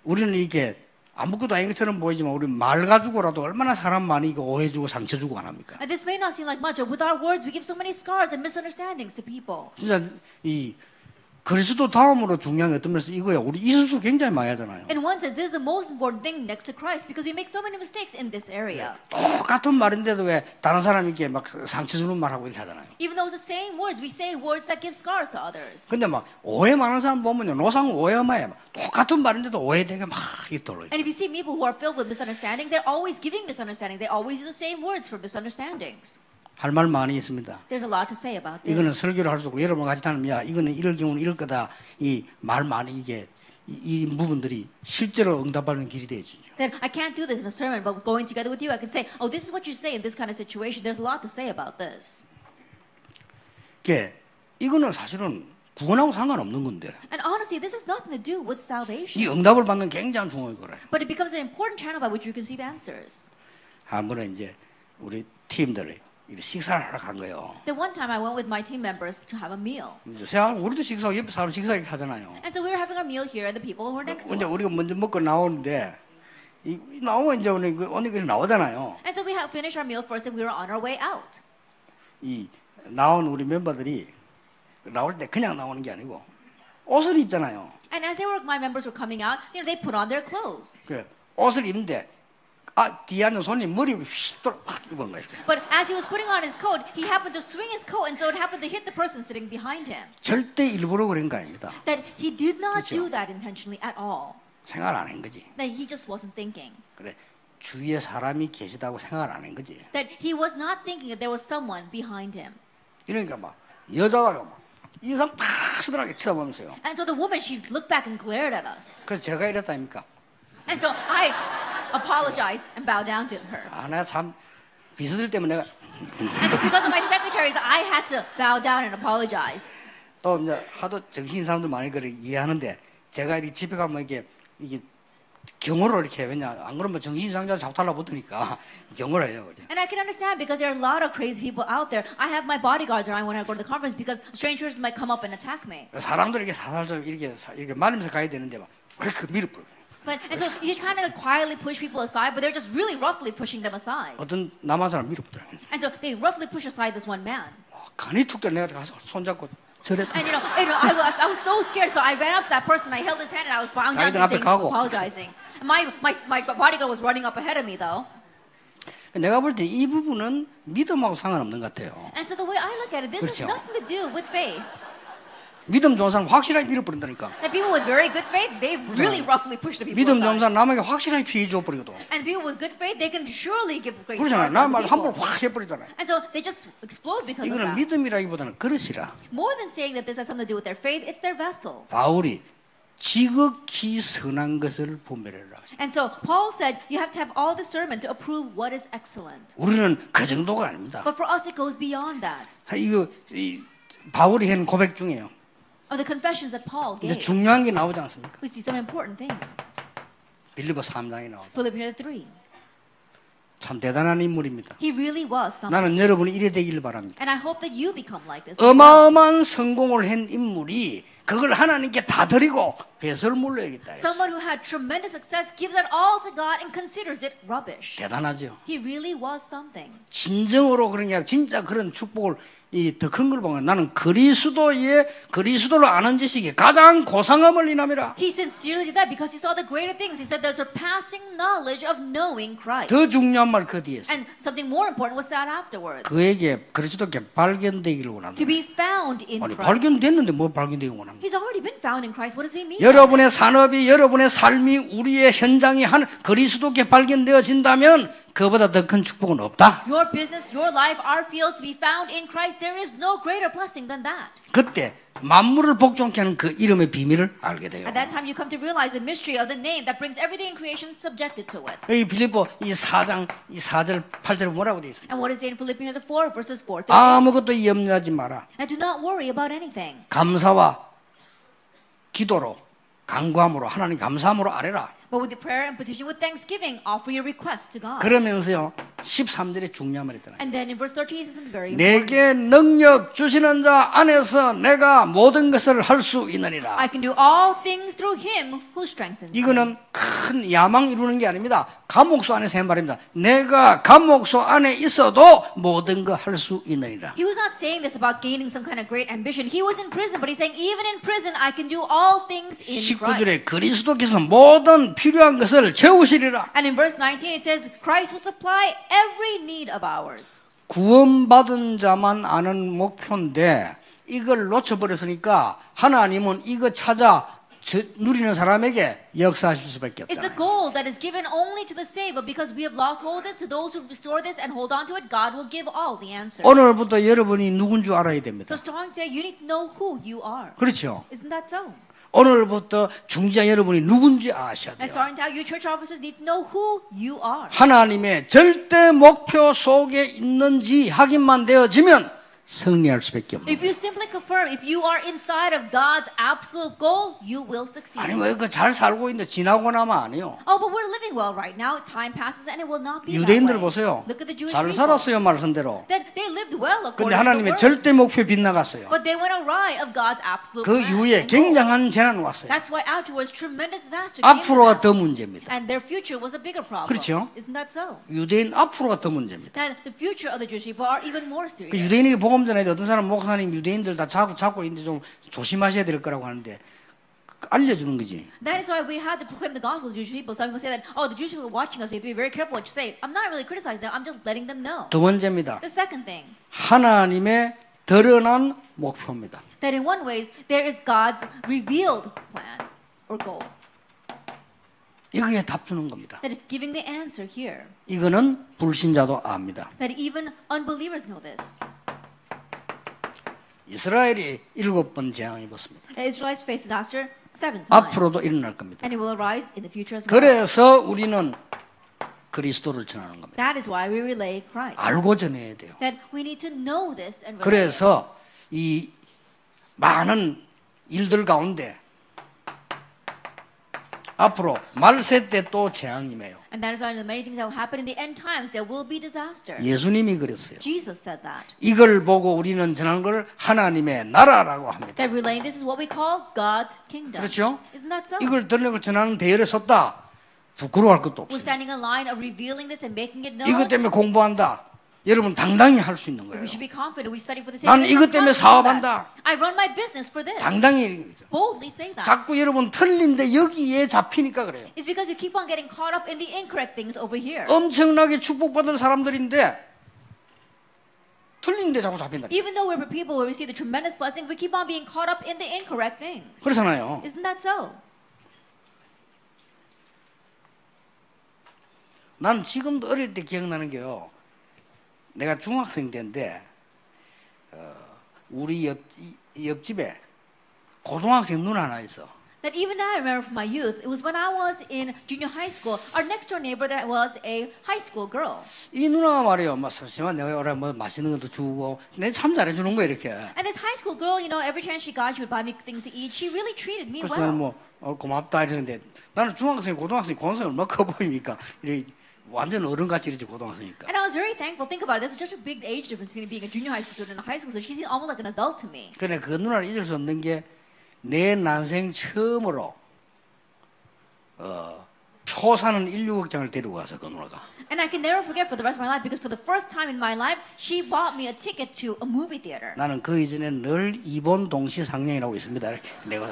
우리는 이렇게 아무것도 아닌 것처럼 보이지만 우리 말 가지고라도 얼마나 사람 많이 이거 오해 주고 상처 주고 안 합니까? And this may not seem like much, but with our words, we give so many scars and misunderstandings to people. 진짜 이 그리스도 다음으로 중요한 게 어떤 면에서 이거야. 우리 이수수 굉장히 많이 하잖아요. And one says this is the most important thing next to Christ because we make so many mistakes in this area. 똑같은 말인데도 왜 다른 사람이 이렇게 막 상처 주는 말하고 이렇게 하잖아요. Even though it's the same words, we say words that give scars to others. 근데 막 오해 많은 사람 보면요. 노상 오해마야. 똑같은 말인데도 오해되게 막 이떨어요. And if you see people who are filled with misunderstandings, they're always giving misunderstandings. They always use the same words for misunderstandings. 할 말 많이 있습니다. There's a lot to say about 이거는 this. 설교를 할 수 없고 여러분 같이 다니면 야 이거는 이럴 경우는 이럴 거다. 이 말 많이 이게 이, 이 부분들이 실제로 응답하는 길이 되지. Then I can't do this in a sermon, but going together with you, I can say, oh, this is what you say in this kind of situation. There's a lot to say about this. 게 이거는 사실은 구원하고 상관없는 건데 And honestly, this has nothing to do with salvation. 이 응답을 받는 굉장한 중요한 거래. But it becomes an important channel by which you receive answers. 한 번은 이제 우리 팀들이 식사를 하러 간 거예요. The one time I went with my team members to have a meal. 이제 생각 우리도 식사 옆에 사람 식사 이렇게 하잖아요. And so we were having our meal here, and the people who were next to 이제 us. 우리가 먼저 먹고 나오는데 이이 나오면 이제 오늘 그 오늘 그 나오잖아요. And so we had finished our meal first, and we were on our way out. 이 나온 우리 멤버들이 나올 때 그냥 나오는 게 아니고 옷을 입잖아요. And as they were, my members were coming out, you know, they put on their clothes. 그래 옷을 입는데 아 손님 머리를 휙 돌아 팍 입은 이렇게. But as he was putting on his coat, he happened to swing his coat, and so it happened to hit the person sitting behind him. 절대 일부러 그런 거 아닙니다. That he did not 그렇죠. do that intentionally at all. 생각 안 한 거지. That he just wasn't thinking. 그래 주위에 사람이 계시다고 생각을 안한 거지. That he was not thinking that there was someone behind him. 이러니까 막 여자가요 막 인상 팍 쓰더라게 쳐다보면서요. And so the woman, she looked back and glared at us. 그래서 제가 이랬다니까. And so I apologized and bowed down to her. 아 내가 참 비서들 때문에 내가 And so because of my secretaries, I had to bow down and apologize. 또 이제 하도 정신 사람들 많이 그래 이해하는데 제가 이 집에 가면 이게 이게 경호를 이렇게 해. 왜냐 안 그러면 정신상자 자꾸 달라붙으니까 *laughs* 경호를 해요. 그죠? And I can understand because there are a lot of crazy people out there. I have my bodyguards around when I go to the conference because strangers might come up and attack me. 사람들 이렇게 사살 좀 이렇게 사- 이렇게 말리면서 가야 되는데 막 이렇게 밀어버려. But and so you kind of quietly push people aside, but they're just really roughly pushing them aside. 어떤 남한 사람 밀어버려. And so they roughly push aside this one man. 간이 툭 때려 내가 가서 손잡고 저랬다. And you know, you know I, was- I was so scared, so I ran up to that person. I held his hand and I was bowing down to 자기들 him, 앞에 saying, 가고. apologizing. And my, my my bodyguard was running up ahead of me though. 내가 볼 때 이 부분은 믿음하고 상관없는 것 같아요. And so the way I look at it, this has 그렇죠. nothing to do with faith. 믿음 좋은 사람 확실하게 밀어버린다니까. And people with very good faith, they really roughly push the people 믿음 좋은. 사람 남에게 확실하게 피해 줘버리거든. And people with good faith, they can surely give great to 나말 함부로. 확 해버리잖아요. And so they just explode because of 이거는 that. 믿음이라기보다는 그릇이라. More than saying that this has something to do with their faith, it's their vessel. 바울이 지극히 선한 것을 분별해라. And so Paul said, you have to have all discernment to approve what is excellent. 우리는 그 정도가 아닙니다. But for us, it goes beyond that. 이거 이, 바울이 한 고백 중에요. Of the confessions that Paul 근데 gave, 중요한 게 나오지 않습니까? we see some important things. 빌리버 3장에 나오죠. Philippians 3. 참 대단한 인물입니다. He really was something. 나는 여러분이 이래 되기를 바랍니다. And I hope that you become like this. 어마어마한 성공을 한 인물이 그걸 하나님께 다 드리고 배설 물려야겠다. 했어요. Someone who had tremendous success gives it all to God and considers it rubbish. 대단하죠. He really was something. 진정으로 그런 게 아니라 진짜 그런 축복을 이더큰걸 보면 나는 그리스도의 그리스도를 아는 지식이 가장 고상함을 인함이라. He sincerely did that because he saw the greater things. He said the surpassing knowledge of knowing Christ. 더 중요한 말 그 뒤에서 And something more important was said afterwards. 그에게 그리스도께 발견되기를 원한다. To be found in 아니 Christ. 발견됐는데 뭐 발견되기 원합니까? He's already been found in Christ. What does he mean? 여러분의 산업이 여러분의 삶이 우리의 현장이 한 그리스도께 발견되어진다면 그보다 더 큰 축복은 없다. Your business, your life, our fields to be found in Christ, there is no greater blessing than that. 그때 만물을 복종케 하는 그 이름의 비밀을 알게 돼요. At that time, you come to realize the mystery of the name that brings everything in creation subjected to it. 이 빌립보 이 4장 이 4절 8절에 뭐라고 돼 있어요? And what is it in Philippians chapter 4, verses 4 through 8? 아무것도 염려하지 마라. And do not worry about anything. 감사와 기도로 간구함으로 하나님 감사함으로 아뢰라. But with the prayer and petition with thanksgiving, offer your requests to God. 그러면서요 13절에 중요한 말이 있잖아요. And then in verse 13, it says very important. 내게 능력 주시는 자 안에서 내가 모든 것을 할 수 있느니라. I can do all things through him who strengthens me. 이거는 큰 야망 이루는 게 아닙니다. 감옥소 안에서 한 말입니다. 내가 감옥소 안에 있어도 모든 거 할 수 있느니라. He was not saying this about gaining some kind of great ambition. He was in prison, but he's saying, even in prison, I can do all things in Christ. 19절에 그리스도께서 모든 필요한 것을 채우시리라. And in verse 19, it says, Christ will supply every need of ours. 구원받은 자만 아는 목표인데 이걸 놓쳐버렸으니까 하나님은 이거 찾아 저- 누리는 사람에게 역사하실 수밖에 It's a 없다. goal that is given only to the saved, but because we have lost hold of this, to those who restore this and hold on to it, God will give all the answers. 오늘부터 여러분이 누군 줄 알아야 됩니다. So starting today, you need to know who you are. 그렇죠. Isn't that so? 오늘부터 중지자 여러분이 누군지 아셔야 돼요. 하나님의 절대 목표 속에 있는지 확인만 되어지면 승리할 수밖에 없는 If you simply confirm, if you are inside of God's absolute goal, you will succeed. 아니 왜 그 잘 살고 있는데 지나고 나면 아니요. Oh, but we're living well right now. Time passes and it will not be that 유대인들 way. 보세요. Look at the Jewish 잘 people. 살았어요 말씀대로. Then they lived well 근데 according to the 하나님의. 절대 목표 빗나갔어요. But they went awry of God's absolute 그 plan 이후에 and goal. 굉장한 재난 왔어요. That's why afterwards tremendous disaster 앞으로가 더. 문제입니다. And their future was a bigger problem. 그렇죠? Isn't that so? 유대인 앞으로가 더 문제입니다. That the future of the Jewish people are even more 그 serious. 유대인에게 복음 전에 어떤 사람 목사님 유대인들 다 잡고 잡고 있는데 좀 조심하셔야 될 거라고 하는데 알려주는 거지. That is why we had to proclaim the gospel to Jewish people. Some people say that, oh, the Jewish people watching us, you have to be very careful what you say. I'm not really criticizing them, I'm just letting them know. 두 번째입니다. The second thing, 하나님의 드러난 목표입니다. that in one ways, there is God's revealed plan or goal. 이거에 답 주는 겁니다. That giving the answer here, 이거는 불신자도 압니다. that even unbelievers know this. 이스라엘이 일곱 번 재앙 입었습니다. The Israelites face disaster seven times. 앞으로도 일어날 겁니다. And it will arise in the future as well. 그래서 우리는 그리스도를 전하는 겁니다. That is why we relay Christ. 알고 전해야 돼요. That we need to know this and relay. 그래서 이 많은 일들 가운데 앞으로 말세 때 또 재앙이매요. And that is why many things that will happen in the end times, there will be disaster. 예수님이 그랬어요. Jesus said that. 이걸 보고 우리는 전하는 걸 하나님의 나라라고 합니다. That relaying this is what we call God's kingdom. 그렇죠? Isn't that so? 이걸 들려고 전하는 대열에 섰다. 부끄러워할 것도 We're 없어요. standing in line of revealing this and making it known. 이것 때문에 공부한다. 여러분 당당히 할 수 있는 거예요. We should be confident. We study for the sake 나는. 이것 때문에 사업한다. that. I run my business for this. 당당히 Boldly say that. 자꾸 여러분 틀린데 여기에 잡히니까 그래요. It's because you keep on getting caught up in the incorrect things over here. 엄청나게 축복받은 사람들인데 틀린데 자꾸 잡힌다. Even though we're people who receive the tremendous blessing, we keep on being caught up in the incorrect things. 그렇잖아요. Isn't that so? 난 지금도 어릴 때 기억나는 게요. 내가 중학생 때인데 어, 우리 옆 이- 옆집에 고등학생 누나 하나 있어. That even I remember from my youth, it was when I was in junior high school, our next door neighbor that was a high school girl. 이 누나가 말이에요. 막 잠시만 내가 오래 뭐 맛있는 것도 주고 내 참 잘해 주는 거야 이렇게. And this high school girl, you know, every chance she got, she would buy me things to eat. She really treated me 그래서 well. 뭐 어, 고맙다 이러는데 나는 중학생, 고등학생, 고등학생 얼마나 커 보입니까? 이렇게 완전 어른같이 이러지 고등학생이니까. And I was very thankful. Think about it. There's such a big age difference between being a junior high school student and a high school student. She seemed almost like an adult to me. 근데 그 누나를 잊을 수 없는 게 내 난생 처음으로 어, 표 사는 인류극장을 데리고 가서 그 누나가 And I can never forget for the rest of my life because for the first time in my life, she bought me a ticket to a movie theater. 나는 그 이전에 늘 이본 동시 상영이라고 있습니다. 내가.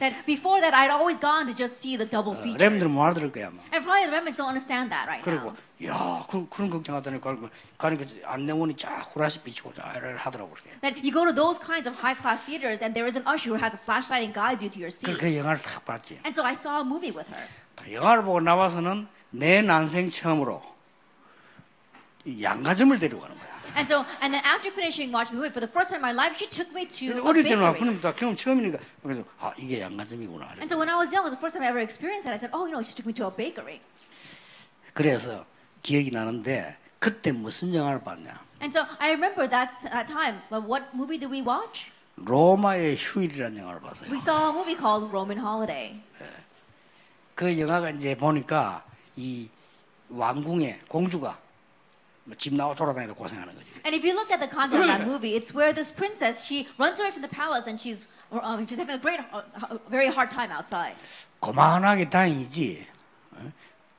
That before that, I'd always gone to just see the double features. 렘들은 못 알아들을 거야 아마. And probably the members don't understand that right 그리고 now. 야 그, 그런 걱정 하더니 가니까 안내원이 쫙 후라시 비치고 쫙 이렇게 하더라고 그렇게. That you go to those kinds of high class theaters and there is an usher who has a flashlight and guides you to your seat. 그, 그 영화를 딱 봤지. And so I saw a movie with her. 영화를 보고 나와서는 내 난생 처음으로 이 양가점을 데려가는 거야. And so, and then after finishing watching the movie, for the first time in my life, she took me to 어릴 때는. 그럼 다 경험 처음이니까 그래서 아 이게 양가점이구나. And so when I was young, it was the first time I ever experienced that. I said, oh, you know, she took me to a bakery. 그래서 기억이 나는데 그때 무슨 영화를 봤냐? And so I remember that, that time. But what movie did we watch? 로마의 휴일이라는 영화를 봤어요. We saw a movie called Roman Holiday. 그 영화가 이제 보니까 이 왕궁의 공주가 뭐집 나와 돌아다니다 고생하는 거지. And if you look at the content of that movie, it's where this princess she runs away from the palace and she's um, she's having a great, uh, uh, very hard time outside. 고만하게. 어?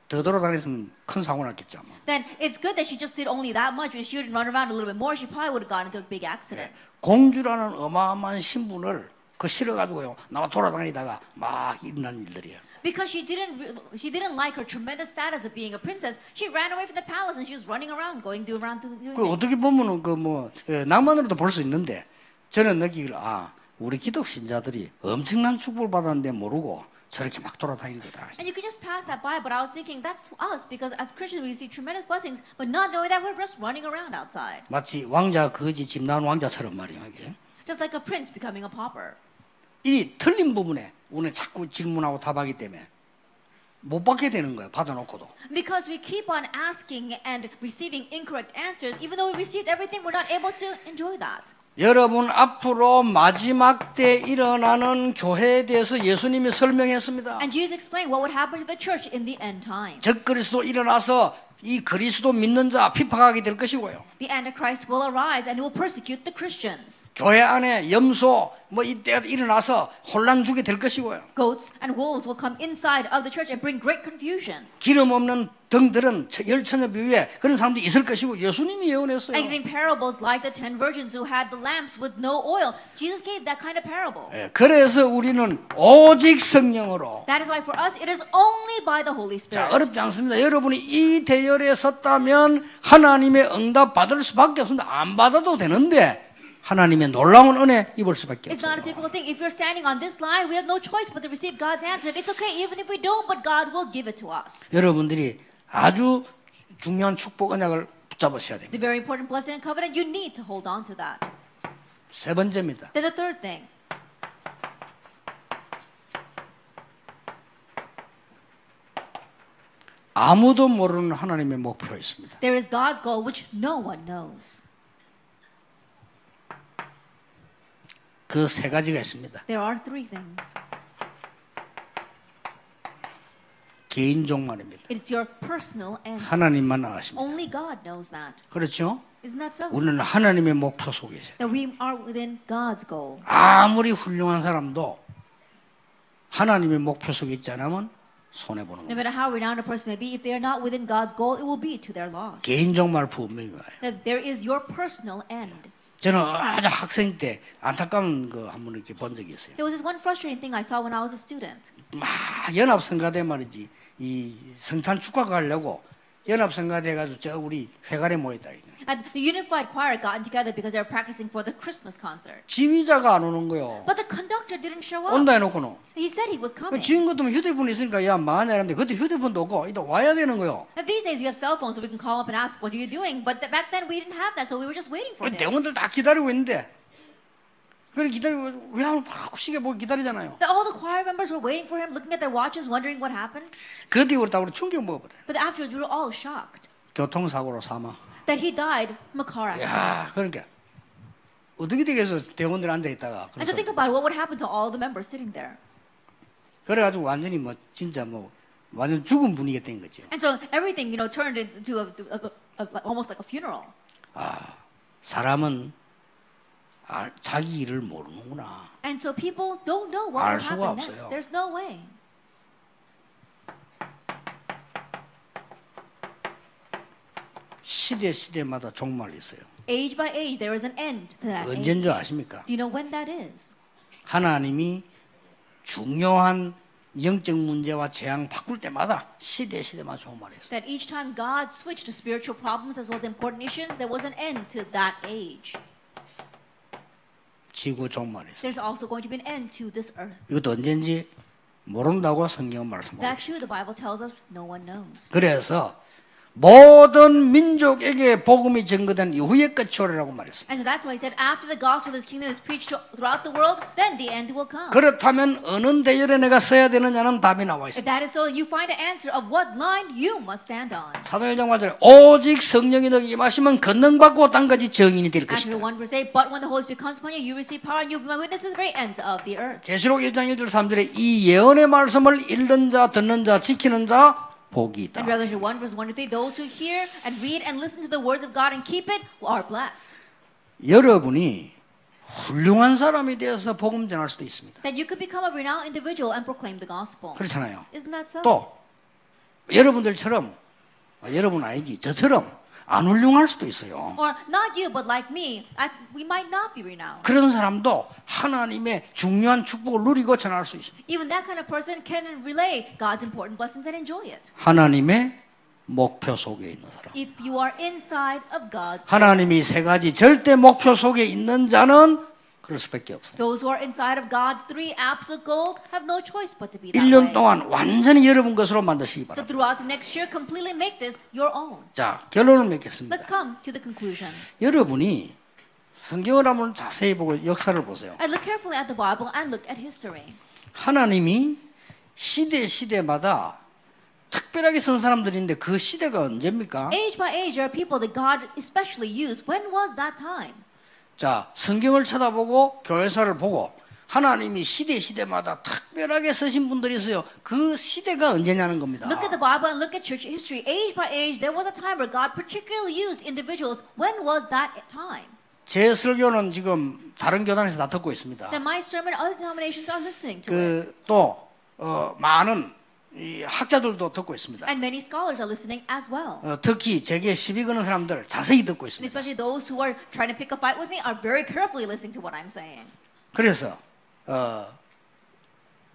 더 돌아다녔으면 큰 사고 났겠죠. 아마. Then it's good that she just did only that much. If she would run around a little bit more, she probably would have gotten into a big accident. 공주라는 어마어마한 신분을 그 실어 가지고요 나와 돌아다니다가 막 일어난 일들이야. Because she didn't, re- she didn't like her tremendous status of being a princess, she ran away from the palace and she was running around, going do around doing 그 things. 어떻게 보면은 그뭐 낭만으로도 볼 수 있는데 저는 느끼기를 아 우리 기독 신자들이 엄청난 축복을 받았는데 모르고 저렇게 막 돌아다니는 거다. And you could just pass that by, but I was thinking that's us because as Christians we receive tremendous blessings, but not knowing that we're just running around outside, 마치 왕자 거지 집 나온 왕자처럼 말이야 이게. just like a prince becoming a pauper. 이 틀린 부분에 우리는 자꾸 질문하고 답하기 때문에 못 받게 되는 거예요. 받아놓고도. Because we keep on asking and receiving incorrect answers, even though we received everything, we're not able to enjoy that. 여러분 앞으로 마지막 때 일어나는 교회에 대해서 예수님이 설명했습니다. And Jesus explained what would happen to the church in the end times. 적그리스도 일어나서 이 그리스도 믿는 자 핍박하게 될 것이고요. The Antichrist will arise and he will persecute the Christians. 교회 안에 염소 뭐 이때가 일어나서 혼란 주게 될 것이고요. Goats and wolves will come inside of the church and bring great confusion. 기름 없는 등들은 열처녀 비유에 그런 사람들이 있을 것이고 예수님이 예언했어요. And giving parables like the ten virgins who had the lamps with no oil. Jesus gave that kind of parable. 예, 그래서 우리는 오직 성령으로 That is why for us it is only by the Holy 자, Spirit. 어렵지 않습니다. 여러분이 이 대열에 섰다면 하나님의 응답 받을 수밖에 없습니다. 안 받아도 되는데 하나님의 놀라운 은혜 입을 수밖에 It's not a difficult thing. If you're standing on this line, we have no choice but to receive God's answer. It's okay even if we don't, but God will give it to us. 여러분들이 아주 중요한 축복 언약을 붙잡으셔야 됩니다. The very important blessing and covenant, you need to hold on to that. 세 번째입니다. Then the third thing, 아무도 모르는 하나님의 목표가 있습니다. there is God's goal which no one knows. 그 세 가지가 있습니다. There are three things. 개인종 말입니다. It's your personal end. 하나님만 아십니다. Only God knows that. 그렇죠? Isn't that so? 우리는 하나님의 목표 속에 있어요. That we are within God's goal. 아무리 훌륭한 사람도 하나님의 목표 속에 있지 않으면 손해 보는 No 거예요. matter how renowned a person may be, if they are not within God's goal, it will be to their loss. 개인종말 분명히 와요. That there is your personal end. 저는 아주 학생 때 안타까운 거 한 번 이렇게 본 적이 있어요. There was this one frustrating thing I saw when I was a student. 막 연합 성가대 말이지 이 성탄 축가 가려고 연합성가대 가지고 저 우리 회관에 모였다. And the unified choir gotten together because they were practicing for the Christmas concert. 지휘자가 안 오는 거요. But the conductor didn't show up. 온다 해놓고는 He said he was 그 coming. 지금 같으면 휴대폰이 있으니까 야 마냐 이러는데 그때 휴대폰도 없고 이따 와야 되는 거요. Now, these days we have cell phones so we can call up and ask, what are you doing? But back then we didn't have that, so we were just waiting for him. 대원들 다 기다리고 있는데 그래 기다리고 왜막 시계 보고 기다리잖아요. The- all the choir members were waiting for him, looking at their watches, wondering what happened. 그 뒤로 다 우리 충격 먹어버려. But afterwards we were all shocked 교통사고로 사망. that he died from a car accident. 야 그러니까 어떻게 되겠어 대원들 앉아 있다가 And so think about what would happen to all the members sitting there? 그래가지고 완전히 뭐 진짜 뭐 완전 죽은 분위기가 된 거죠. And so everything, you know, turned into a, a, a, a, almost like a funeral. 사람은 아, 자기 일을 모르는구나. And so people don't know what 알 will happen next. 없어요. There's no way. 시대 시대마다 종말이 있어요. Age by age, there is an end to that 언제인 age. 줄 아십니까? Do you know when that is? 하나님이 중요한 영적 문제와 재앙 바꿀 때마다 시대 시대마다 종말이 있어요. That each time God switched to spiritual problems as well as important issues, there was an end to that age. 지구 종말이 있어요. There's also going to be an end to this earth. 이것도 언제인지 모른다고 성경은 말씀하고 That too, the Bible tells us no one knows. 그래서 모든 민족에게 복음이 전거된 이후에 끝이 오리라고 말했습니다. And so that's why he said, after the gospel of his kingdom is preached to- throughout the world, then the end will come. 그렇다면 어느 대열에 내가 서야 되느냐는 답이 나와 있습니다. that is so, you find an answer of what line you must stand on. 사도행전 말씀에 오직 성령이 너에게 임하시면 권능 받고 땅까지 증인이 될 것이다. for 1 verse 8, but when the Holy Spirit comes upon you, you receive power and you'll be my witnesses to the very ends of the earth. 계시록 1장 1절 3절에 이 예언의 말씀을 읽는 자, 듣는 자, 지키는 자 복이 있다. And Revelation 1 verse 1 to 3, those who hear and read and listen to the words of God and keep it are blessed. 여러분이 훌륭한 사람이 되어서 복음 전할 수도 있습니다. That you could become a renowned individual and proclaim the gospel. 그렇잖아요. Isn't that so? 또 여러분들처럼 아, 여러분 아니지 저처럼 안 훌륭할 수도 있어요. Or not you, but like me, I, we might not be renowned. 그런 사람도 하나님의 중요한 축복을 누리고 전할 수 있습니다. Even that kind of person can relay God's important blessings and enjoy it. 하나님의 목표 속에 있는 사람. If you are inside of God's 하나님이 세 가지 절대 목표 속에 있는 자는 그럴 수밖에 없어요. Those who are inside of God's three absolute goals have no choice but to be that 1년 way. 동안 완전히 여러분 것으로 만드시기 So 바랍니다. throughout the next year, completely make this your own. 자, 결론을 맺겠습니다. Let's come to the conclusion. 여러분이 성경을 한번 자세히 보고 역사를 보세요. I look carefully at the Bible and look at history. 하나님이 시대 시대마다 특별하게 쓴 사람들인데 그 시대가 언제입니까? Age by age, there are people that God especially used. When was that time? 자, 성경을 쳐다보고 교회사를 보고 하나님이 시대 시대마다 특별하게 쓰신 분들이 있어요. 그 시대가 언제냐는 겁니다. Look at the Bible and look at church history. Age by age, there was a time where God particularly used individuals. When was that time? 제 설교는 지금 다른 교단에서 다 듣고 있습니다. Then my sermon, other denominations are listening to it. 그또 어, 많은 이 학자들도 듣고 있습니다. And many scholars are listening as well. 어, 특히 제게 시비 거는 사람들 자세히 듣고 And 있습니다. especially those who are trying to pick a fight with me are very carefully listening to what I'm saying. 그래서 어,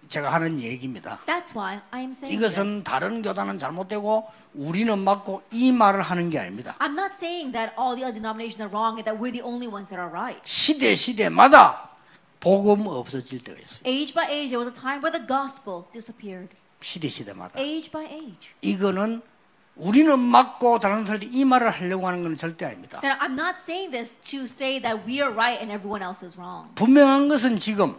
제가 하는 얘기입니다. That's why I am saying 이것은 this. 다른 교단은 잘못되고 우리는 맞고 이 말을 하는 게 아닙니다. I'm not saying that all the other denominations are wrong and that we're the only ones that are right. 시대 시대마다 복음 없어질 때가 있어요. Age by age, there was a time where the gospel disappeared. 시대 시대마다. Age by age. 이거는 우리는 맞고 다른 사람들이 이 말을 하려고 하는 건 절대 아닙니다. Then I'm not saying this to say that we are right and everyone else is wrong. 분명한 것은 지금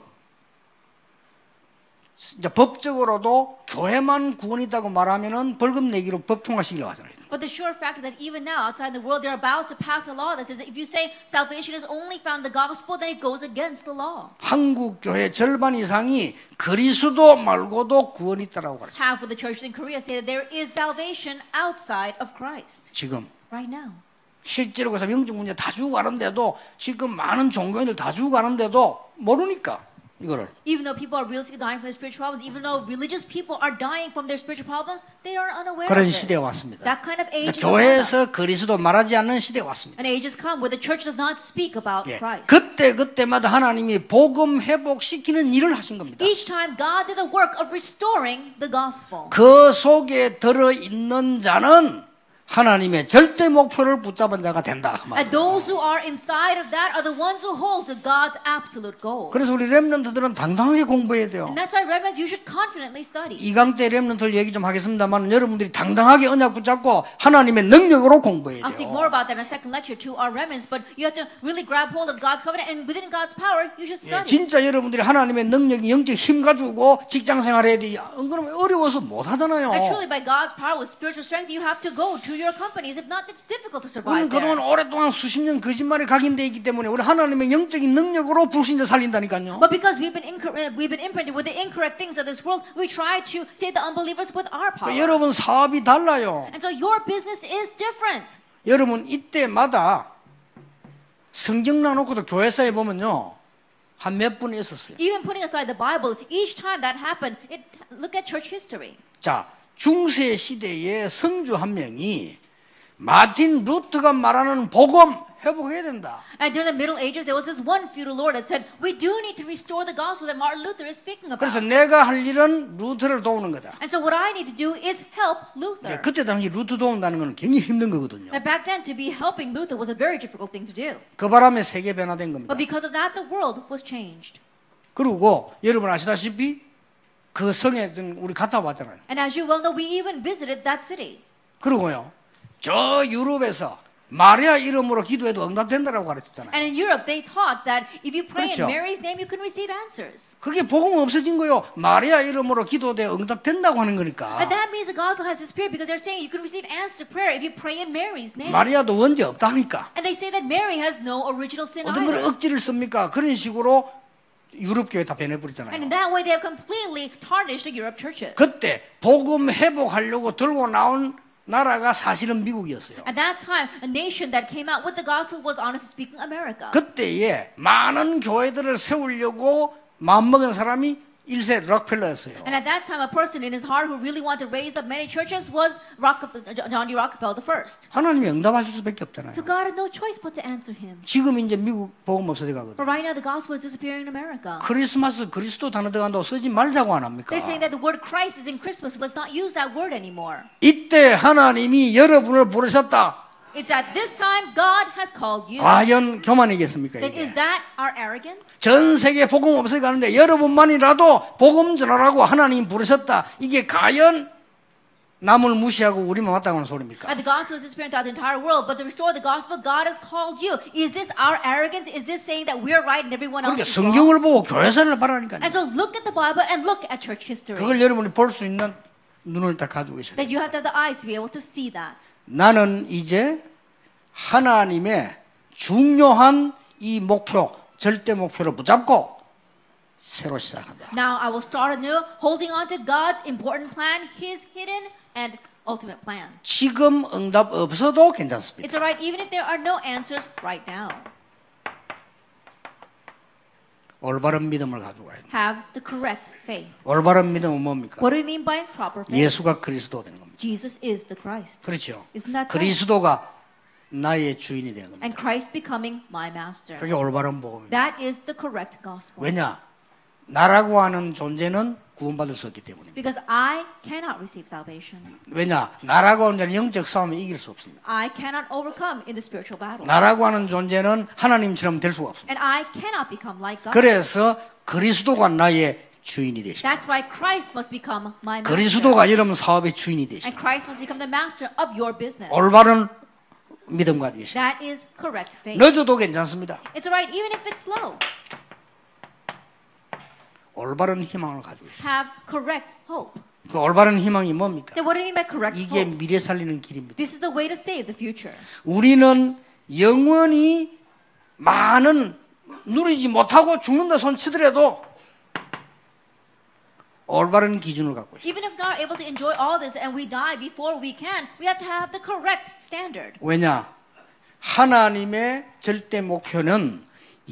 이제 법적으로도 교회만 구원이다고 말하면은 벌금 내기로 법 통과시키려고 하잖아요. But the sure fact is that even now, outside the world, they're about to pass a law that says that if you say salvation is only found in the gospel, then it goes against the law. 한국 교회 절반 이상이 그리스도 말고도 구원이 있다라고 가르쳐. Half of the churches in Korea say that there is salvation outside of Christ 지금 right now. 실제로 그래서 영적 문제 다 주고 가는데도 지금 많은 종교인들 다 주고 가는데도 모르니까 이거를 Even though people are realistically dying from their spiritual problems, even though religious people are dying from their spiritual problems, they are unaware 그런. 시대가 왔습니다. That kind of age 교회에서. 그리스도 말하지 않는 시대가 왔습니다. An age has come where the church does not speak about 예. Christ. 그때 그때마다 하나님이 복음 회복시키는 일을 하신 겁니다. Each time God did the work of restoring the gospel. 그 속에 들어 있는 자는 하나님의 절대 목표를 붙잡은 자가 된다. 그 말이에요. And those who are inside of that are the ones who hold to God's absolute goal. 그래서 우리 렘넌트들은 당당하게 공부해야 돼요. And that's why remnants, you should confidently study. 이강 때 렘넌트를 얘기 좀 하겠습니다만 여러분들이 당당하게 언약 붙잡고 하나님의 능력으로 공부해야 I'll speak 돼요. more about that in a second lecture to our remnants, but you have to really grab hold of God's covenant, and within God's power, you should 예, study. 진짜 여러분들이 하나님의 능력이 영적 힘 가지고 직장 생활해야 돼. 안 그러면 어려워서 못 하잖아요. And truly, by God's power, with spiritual strength, you have to go to your companies. If not, it's difficult to 우리는 survive 그동안 there. 오랫동안 수십 년 거짓말에 각인돼 있기 때문에 우리 하나님의 영적인 능력으로 불신자 살린다니까요. But because we've been incor- uh, we've been imprinted with the incorrect things of this world, we try to save the unbelievers with our power. 그 여러분 사업이 달라요. And so your business is different. 여러분 이때마다 성경 나놓고도 교회사에 보면요 한 몇 분이 있었어요. Even putting aside the Bible, each time that happened, it look at church history. 자 중세 시대에 성주 한 명이 마틴 루트가 말하는 복음 회복해야 된다. And during the Middle Ages, there was this one feudal lord that said, "We do need to restore the gospel that Martin Luther is speaking about." 그래서 내가 할 일은 루트를 도우는 거다. And so what I need to do is help 예, Luther. 그때 당시 루트 도운다는 건 굉장히 힘든 거거든요. Now back then, to be helping Luther was a very difficult thing to do. 그 바람에 세계 변화된 겁니다. But because of that, the world was changed. 그리고 여러분 아시다시피 그 성에 좀 우리 갔다 왔잖아요. And as you well know, we even visited that city. 그리고요 저 유럽에서 마리아 이름으로 기도해도 응답된다라고 가르쳤잖아요. And in Europe, they taught that if you pray 그렇죠. in Mary's name, you can receive answers. 그게 복음 없어진 거요. 마리아 이름으로 기도돼 응답된다고 하는 거니까. And that means the gospel has disappeared because they're saying you can receive answers to prayer if you pray in Mary's name. 마리아도 원죄 없다니까. And they say that Mary has no original sin 어떤 걸. 억지를 씁니까? 그런 식으로 유럽 교회 다 And in 변해버리잖아요. that way, they have completely tarnished the Europe churches. 그때 복음 회복하려고 들고 나온 나라가 사실은 미국이었어요. At that time, a nation that came out with the gospel was honestly speaking America. 그때에 많은 교회들을 세우려고 마음먹은 사람이 일세 록펠러였어요. And at that time, a person in his heart who really wanted to raise up many churches was Rockefeller, John D. Rockefeller the first. 하나님이 응답하실 수밖에 없잖아요. So God had no choice but to answer him. 지금 이제 미국 복음 없어져 가거든. But right now, the gospel is disappearing in America. 크리스마스 그리스도 단어 들어간다고 쓰지 말자고 안 합니까? They're saying that the word Christ is in Christmas, so let's not use that word anymore. 이때 하나님이 여러분을 부르셨다. It's at this time God has called you. 과연 교만이겠습니까? Then is that our arrogance? 전 세계 복음 없어 가는데 여러분만이라도 복음 전하라고 하나님 부르셨다. 이게 과연 남을 무시하고 우리만 왔다고 하는 소리입니까? And the gospel is disappearing throughout the entire world, but to restore the gospel, God has called you. Is this our arrogance? Is this saying that we're right and everyone else 그러니까 is wrong? 성경을 보고 교회사를 바라니까요. And so look at the Bible and look at church history. 그걸 여러분이 볼 수 있는 눈을 다 가지고 계셔야 That 돼요. you have to have the eyes to be able to see that. 나는 이제 하나님의 중요한 이 목표, 절대 목표를 붙잡고 새로 시작한다. Now I will start anew, holding on to God's important plan, His hidden and ultimate plan. 지금 응답 없어도 괜찮습니다. It's alright even if there are no answers right now. 올바른 믿음을 가지고 가야 돼. Have the correct faith. 올바른 믿음은 뭡니까? What do we mean by proper faith? 예수가 그리스도 되는 겁니다. Jesus is the Christ. 그렇죠. Isn't that? 그리스도가 나의 주인이 되는 겁니다. And Christ becoming my master. 그게 올바른 복음입니다. That is the correct gospel. 왜냐? 나라고 하는 존재는 구원받을 수 없기 때문입니다. Because I cannot receive salvation. 왜냐? 나라고 하는 영적 싸움에 이길 수 없습니다. I cannot overcome in the spiritual battle. 나라고 하는 존재는 하나님처럼 될 수가 없습니다. And I cannot become like God. 그래서 그리스도가 나의 주인이 되십니다. That's why Christ must become my master. 그리스도가 여러분 사업의 주인이 And 되십니다. Christ must become the master of your business. 올바른 믿음 가지고 계십니다. That is correct faith. 늦어도 괜찮습니다. It's alright even if it's slow. 올바른 희망을 가지고 계십니다. Have correct hope. 그 올바른 희망이 뭡니까? Then what do you mean by correct 이게 hope? 미래 살리는 길입니다. This is the way to save the future. 우리는 영원히 많은 누리지 못하고 죽는다 손치더라도 올바른 기준을 갖고 있어요. Even if not able to enjoy all this and we die before we can, we have to have the correct standard. 왜냐? 하나님의 절대 목표는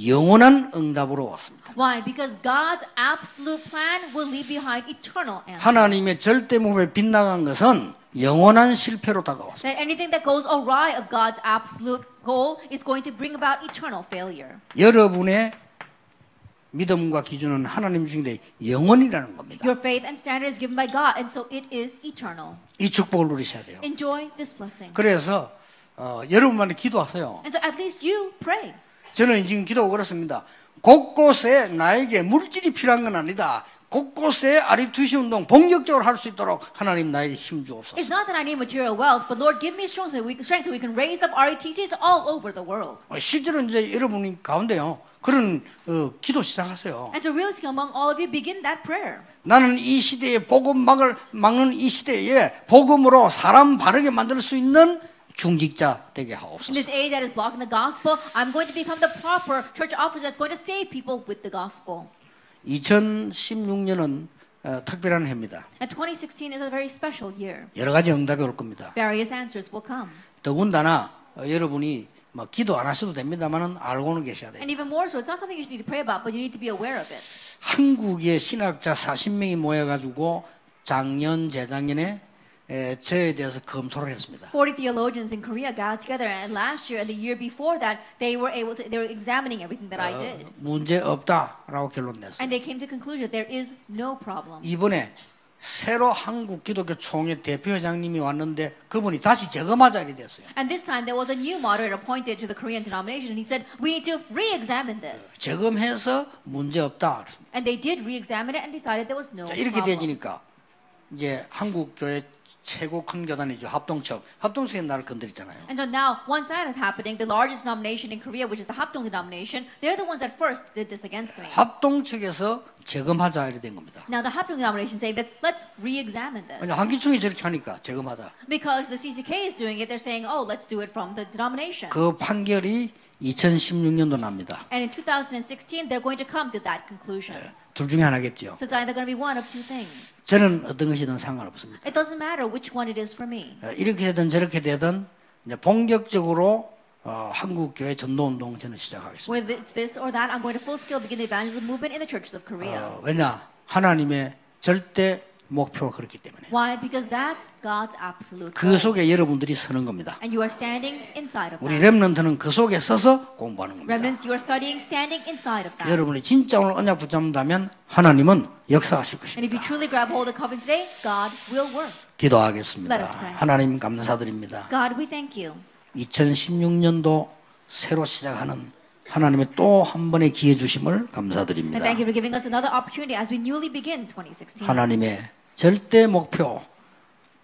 영원한 응답으로 왔습니다. Why? Because God's absolute plan will leave behind eternal answers. 하나님의 절대 목표에 빗나간 것은 영원한 실패로 다가왔습니다. That anything that goes awry of God's absolute goal is going to bring about eternal failure. 여러분의 믿음과 기준은 하나님 주신데 영원이라는 겁니다. Your faith and standard is given by God, and so it is eternal. 이 축복을 누리셔야 돼요. Enjoy this blessing. 그래서 어, 여러분만이 기도하세요. And so at least you pray. 저는 지금 기도가 그렇습니다. 곳곳에 나에게 물질이 필요한 건 아니다. 곳곳에 아리투시 운동 본격적으로 할 수 있도록 하나님 나에게 힘 주옵소서. It's not that I need material wealth, but Lord, give me strength so we, strength so we can raise up RETCs all over the world. 어, 실제로 이제 여러분이 가운데요 그런 어, 기도 시작하세요. And so realistically, among all of you, begin that prayer. 나는 이 시대에 복음 막을 막는 이 시대에 복음으로 사람 바르게 만들 수 있는 중직자 되게 In 하옵소서. this age that is blocking the gospel, I'm going to become the proper church officer that's going to save people with the gospel. 2016년은 어, 특별한 해입니다. And 2016 is a very special year. 여러 가지 응답이 올 겁니다. Various answers will come. 더군다나 어, 여러분이 막 기도 안 하셔도 됩니다만은 알고는 계셔야 돼요. And even more so, it's not something you need to pray about, but you need to be aware of it. 한국의 신학자 40명이 모여가지고 작년 재작년에 에, 저에 대해서 검토를 했습니다. 40 theologians in Korea got together, and last year and the year before that, they were able to, they were examining everything that I did. 문제 없다라고 결론 냈어요. And they came to the conclusion there is no problem. 이번에 새로 한국 기독교 총회 대표회장님이 왔는데 그분이 다시 재검하자 이래 됐어요. And this time there was a new moderator appointed to the Korean denomination, and he said, We need to re examine this. 재검해서 문제 없다. And they did re examine it and decided there was no 자, 이렇게 problem. 되지니까 이제 한국 교회 최고 큰 교단이죠. 합동측. 합동측이 나를 건드렸잖아요. And so now, once that is happening, the largest denomination in Korea, which is the Hapdong denomination, they're the ones that first did this against me. 합동측에서 재검하자 이렇게 된 겁니다. Now the Hapdong denomination saying that let's re-examine this. 왜냐 한기총이 저렇게 하니까 재검하자. Because the CCK is doing it, they're saying, oh, let's do it from the denomination. 그 판결이 2016년도 납니다. And in 2016, they're going to come to that conclusion. 둘 중에 하나겠죠. So it's either going to be one of two things. 저는 어떤 것이든 상관없습니다. It doesn't matter which one it is for me. 어, 이렇게 되든 저렇게 되든 이제 본격적으로 어, 한국 교회 전도 운동 저는 시작하겠습니다. Whether it's this or that, I'm going to full scale begin the evangelism movement in the churches of Korea. 어, 왜냐 하나님의 절대 목표가 그렇기 때문에 Why? Because that's God's absolute 그. 속에 여러분들이 서는 겁니다. And you are standing inside of 우리 that. 렘넌트는 그 속에 서서 공부하는 겁니다. Remnants, you are studying standing inside of that. 여러분이 진짜 오늘 언약 붙잡는다면 하나님은 역사하실 And if you 것입니다. truly grab hold of covenant today, God will work. 기도하겠습니다. Let us pray. 하나님 감사드립니다. God, we thank you. 2016년도 새로 시작하는 하나님의 또 한 번의 기회 주심을 감사드립니다. thank you for giving us another opportunity as we newly begin 2016. 하나님의 절대 목표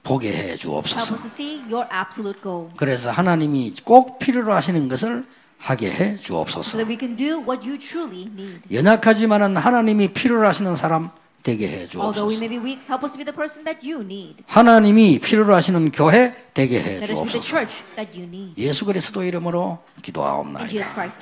보게 해 Help 주옵소서. us to see your absolute goal 그래서 하나님이 꼭 필요로 하시는 것을 하게 해 so 주옵소서. that we can do what you truly need. 연약하지만은 하나님이 필요로 하시는 사람 되게 해 Although we 주옵소서. may be weak, help us to be the person that you need. 하나님이 필요로 하시는 교회 되게 해 Let us be the 주옵소서. church that you need. 예수 그리스도 이름으로 In 기도하옵나이다. Christ's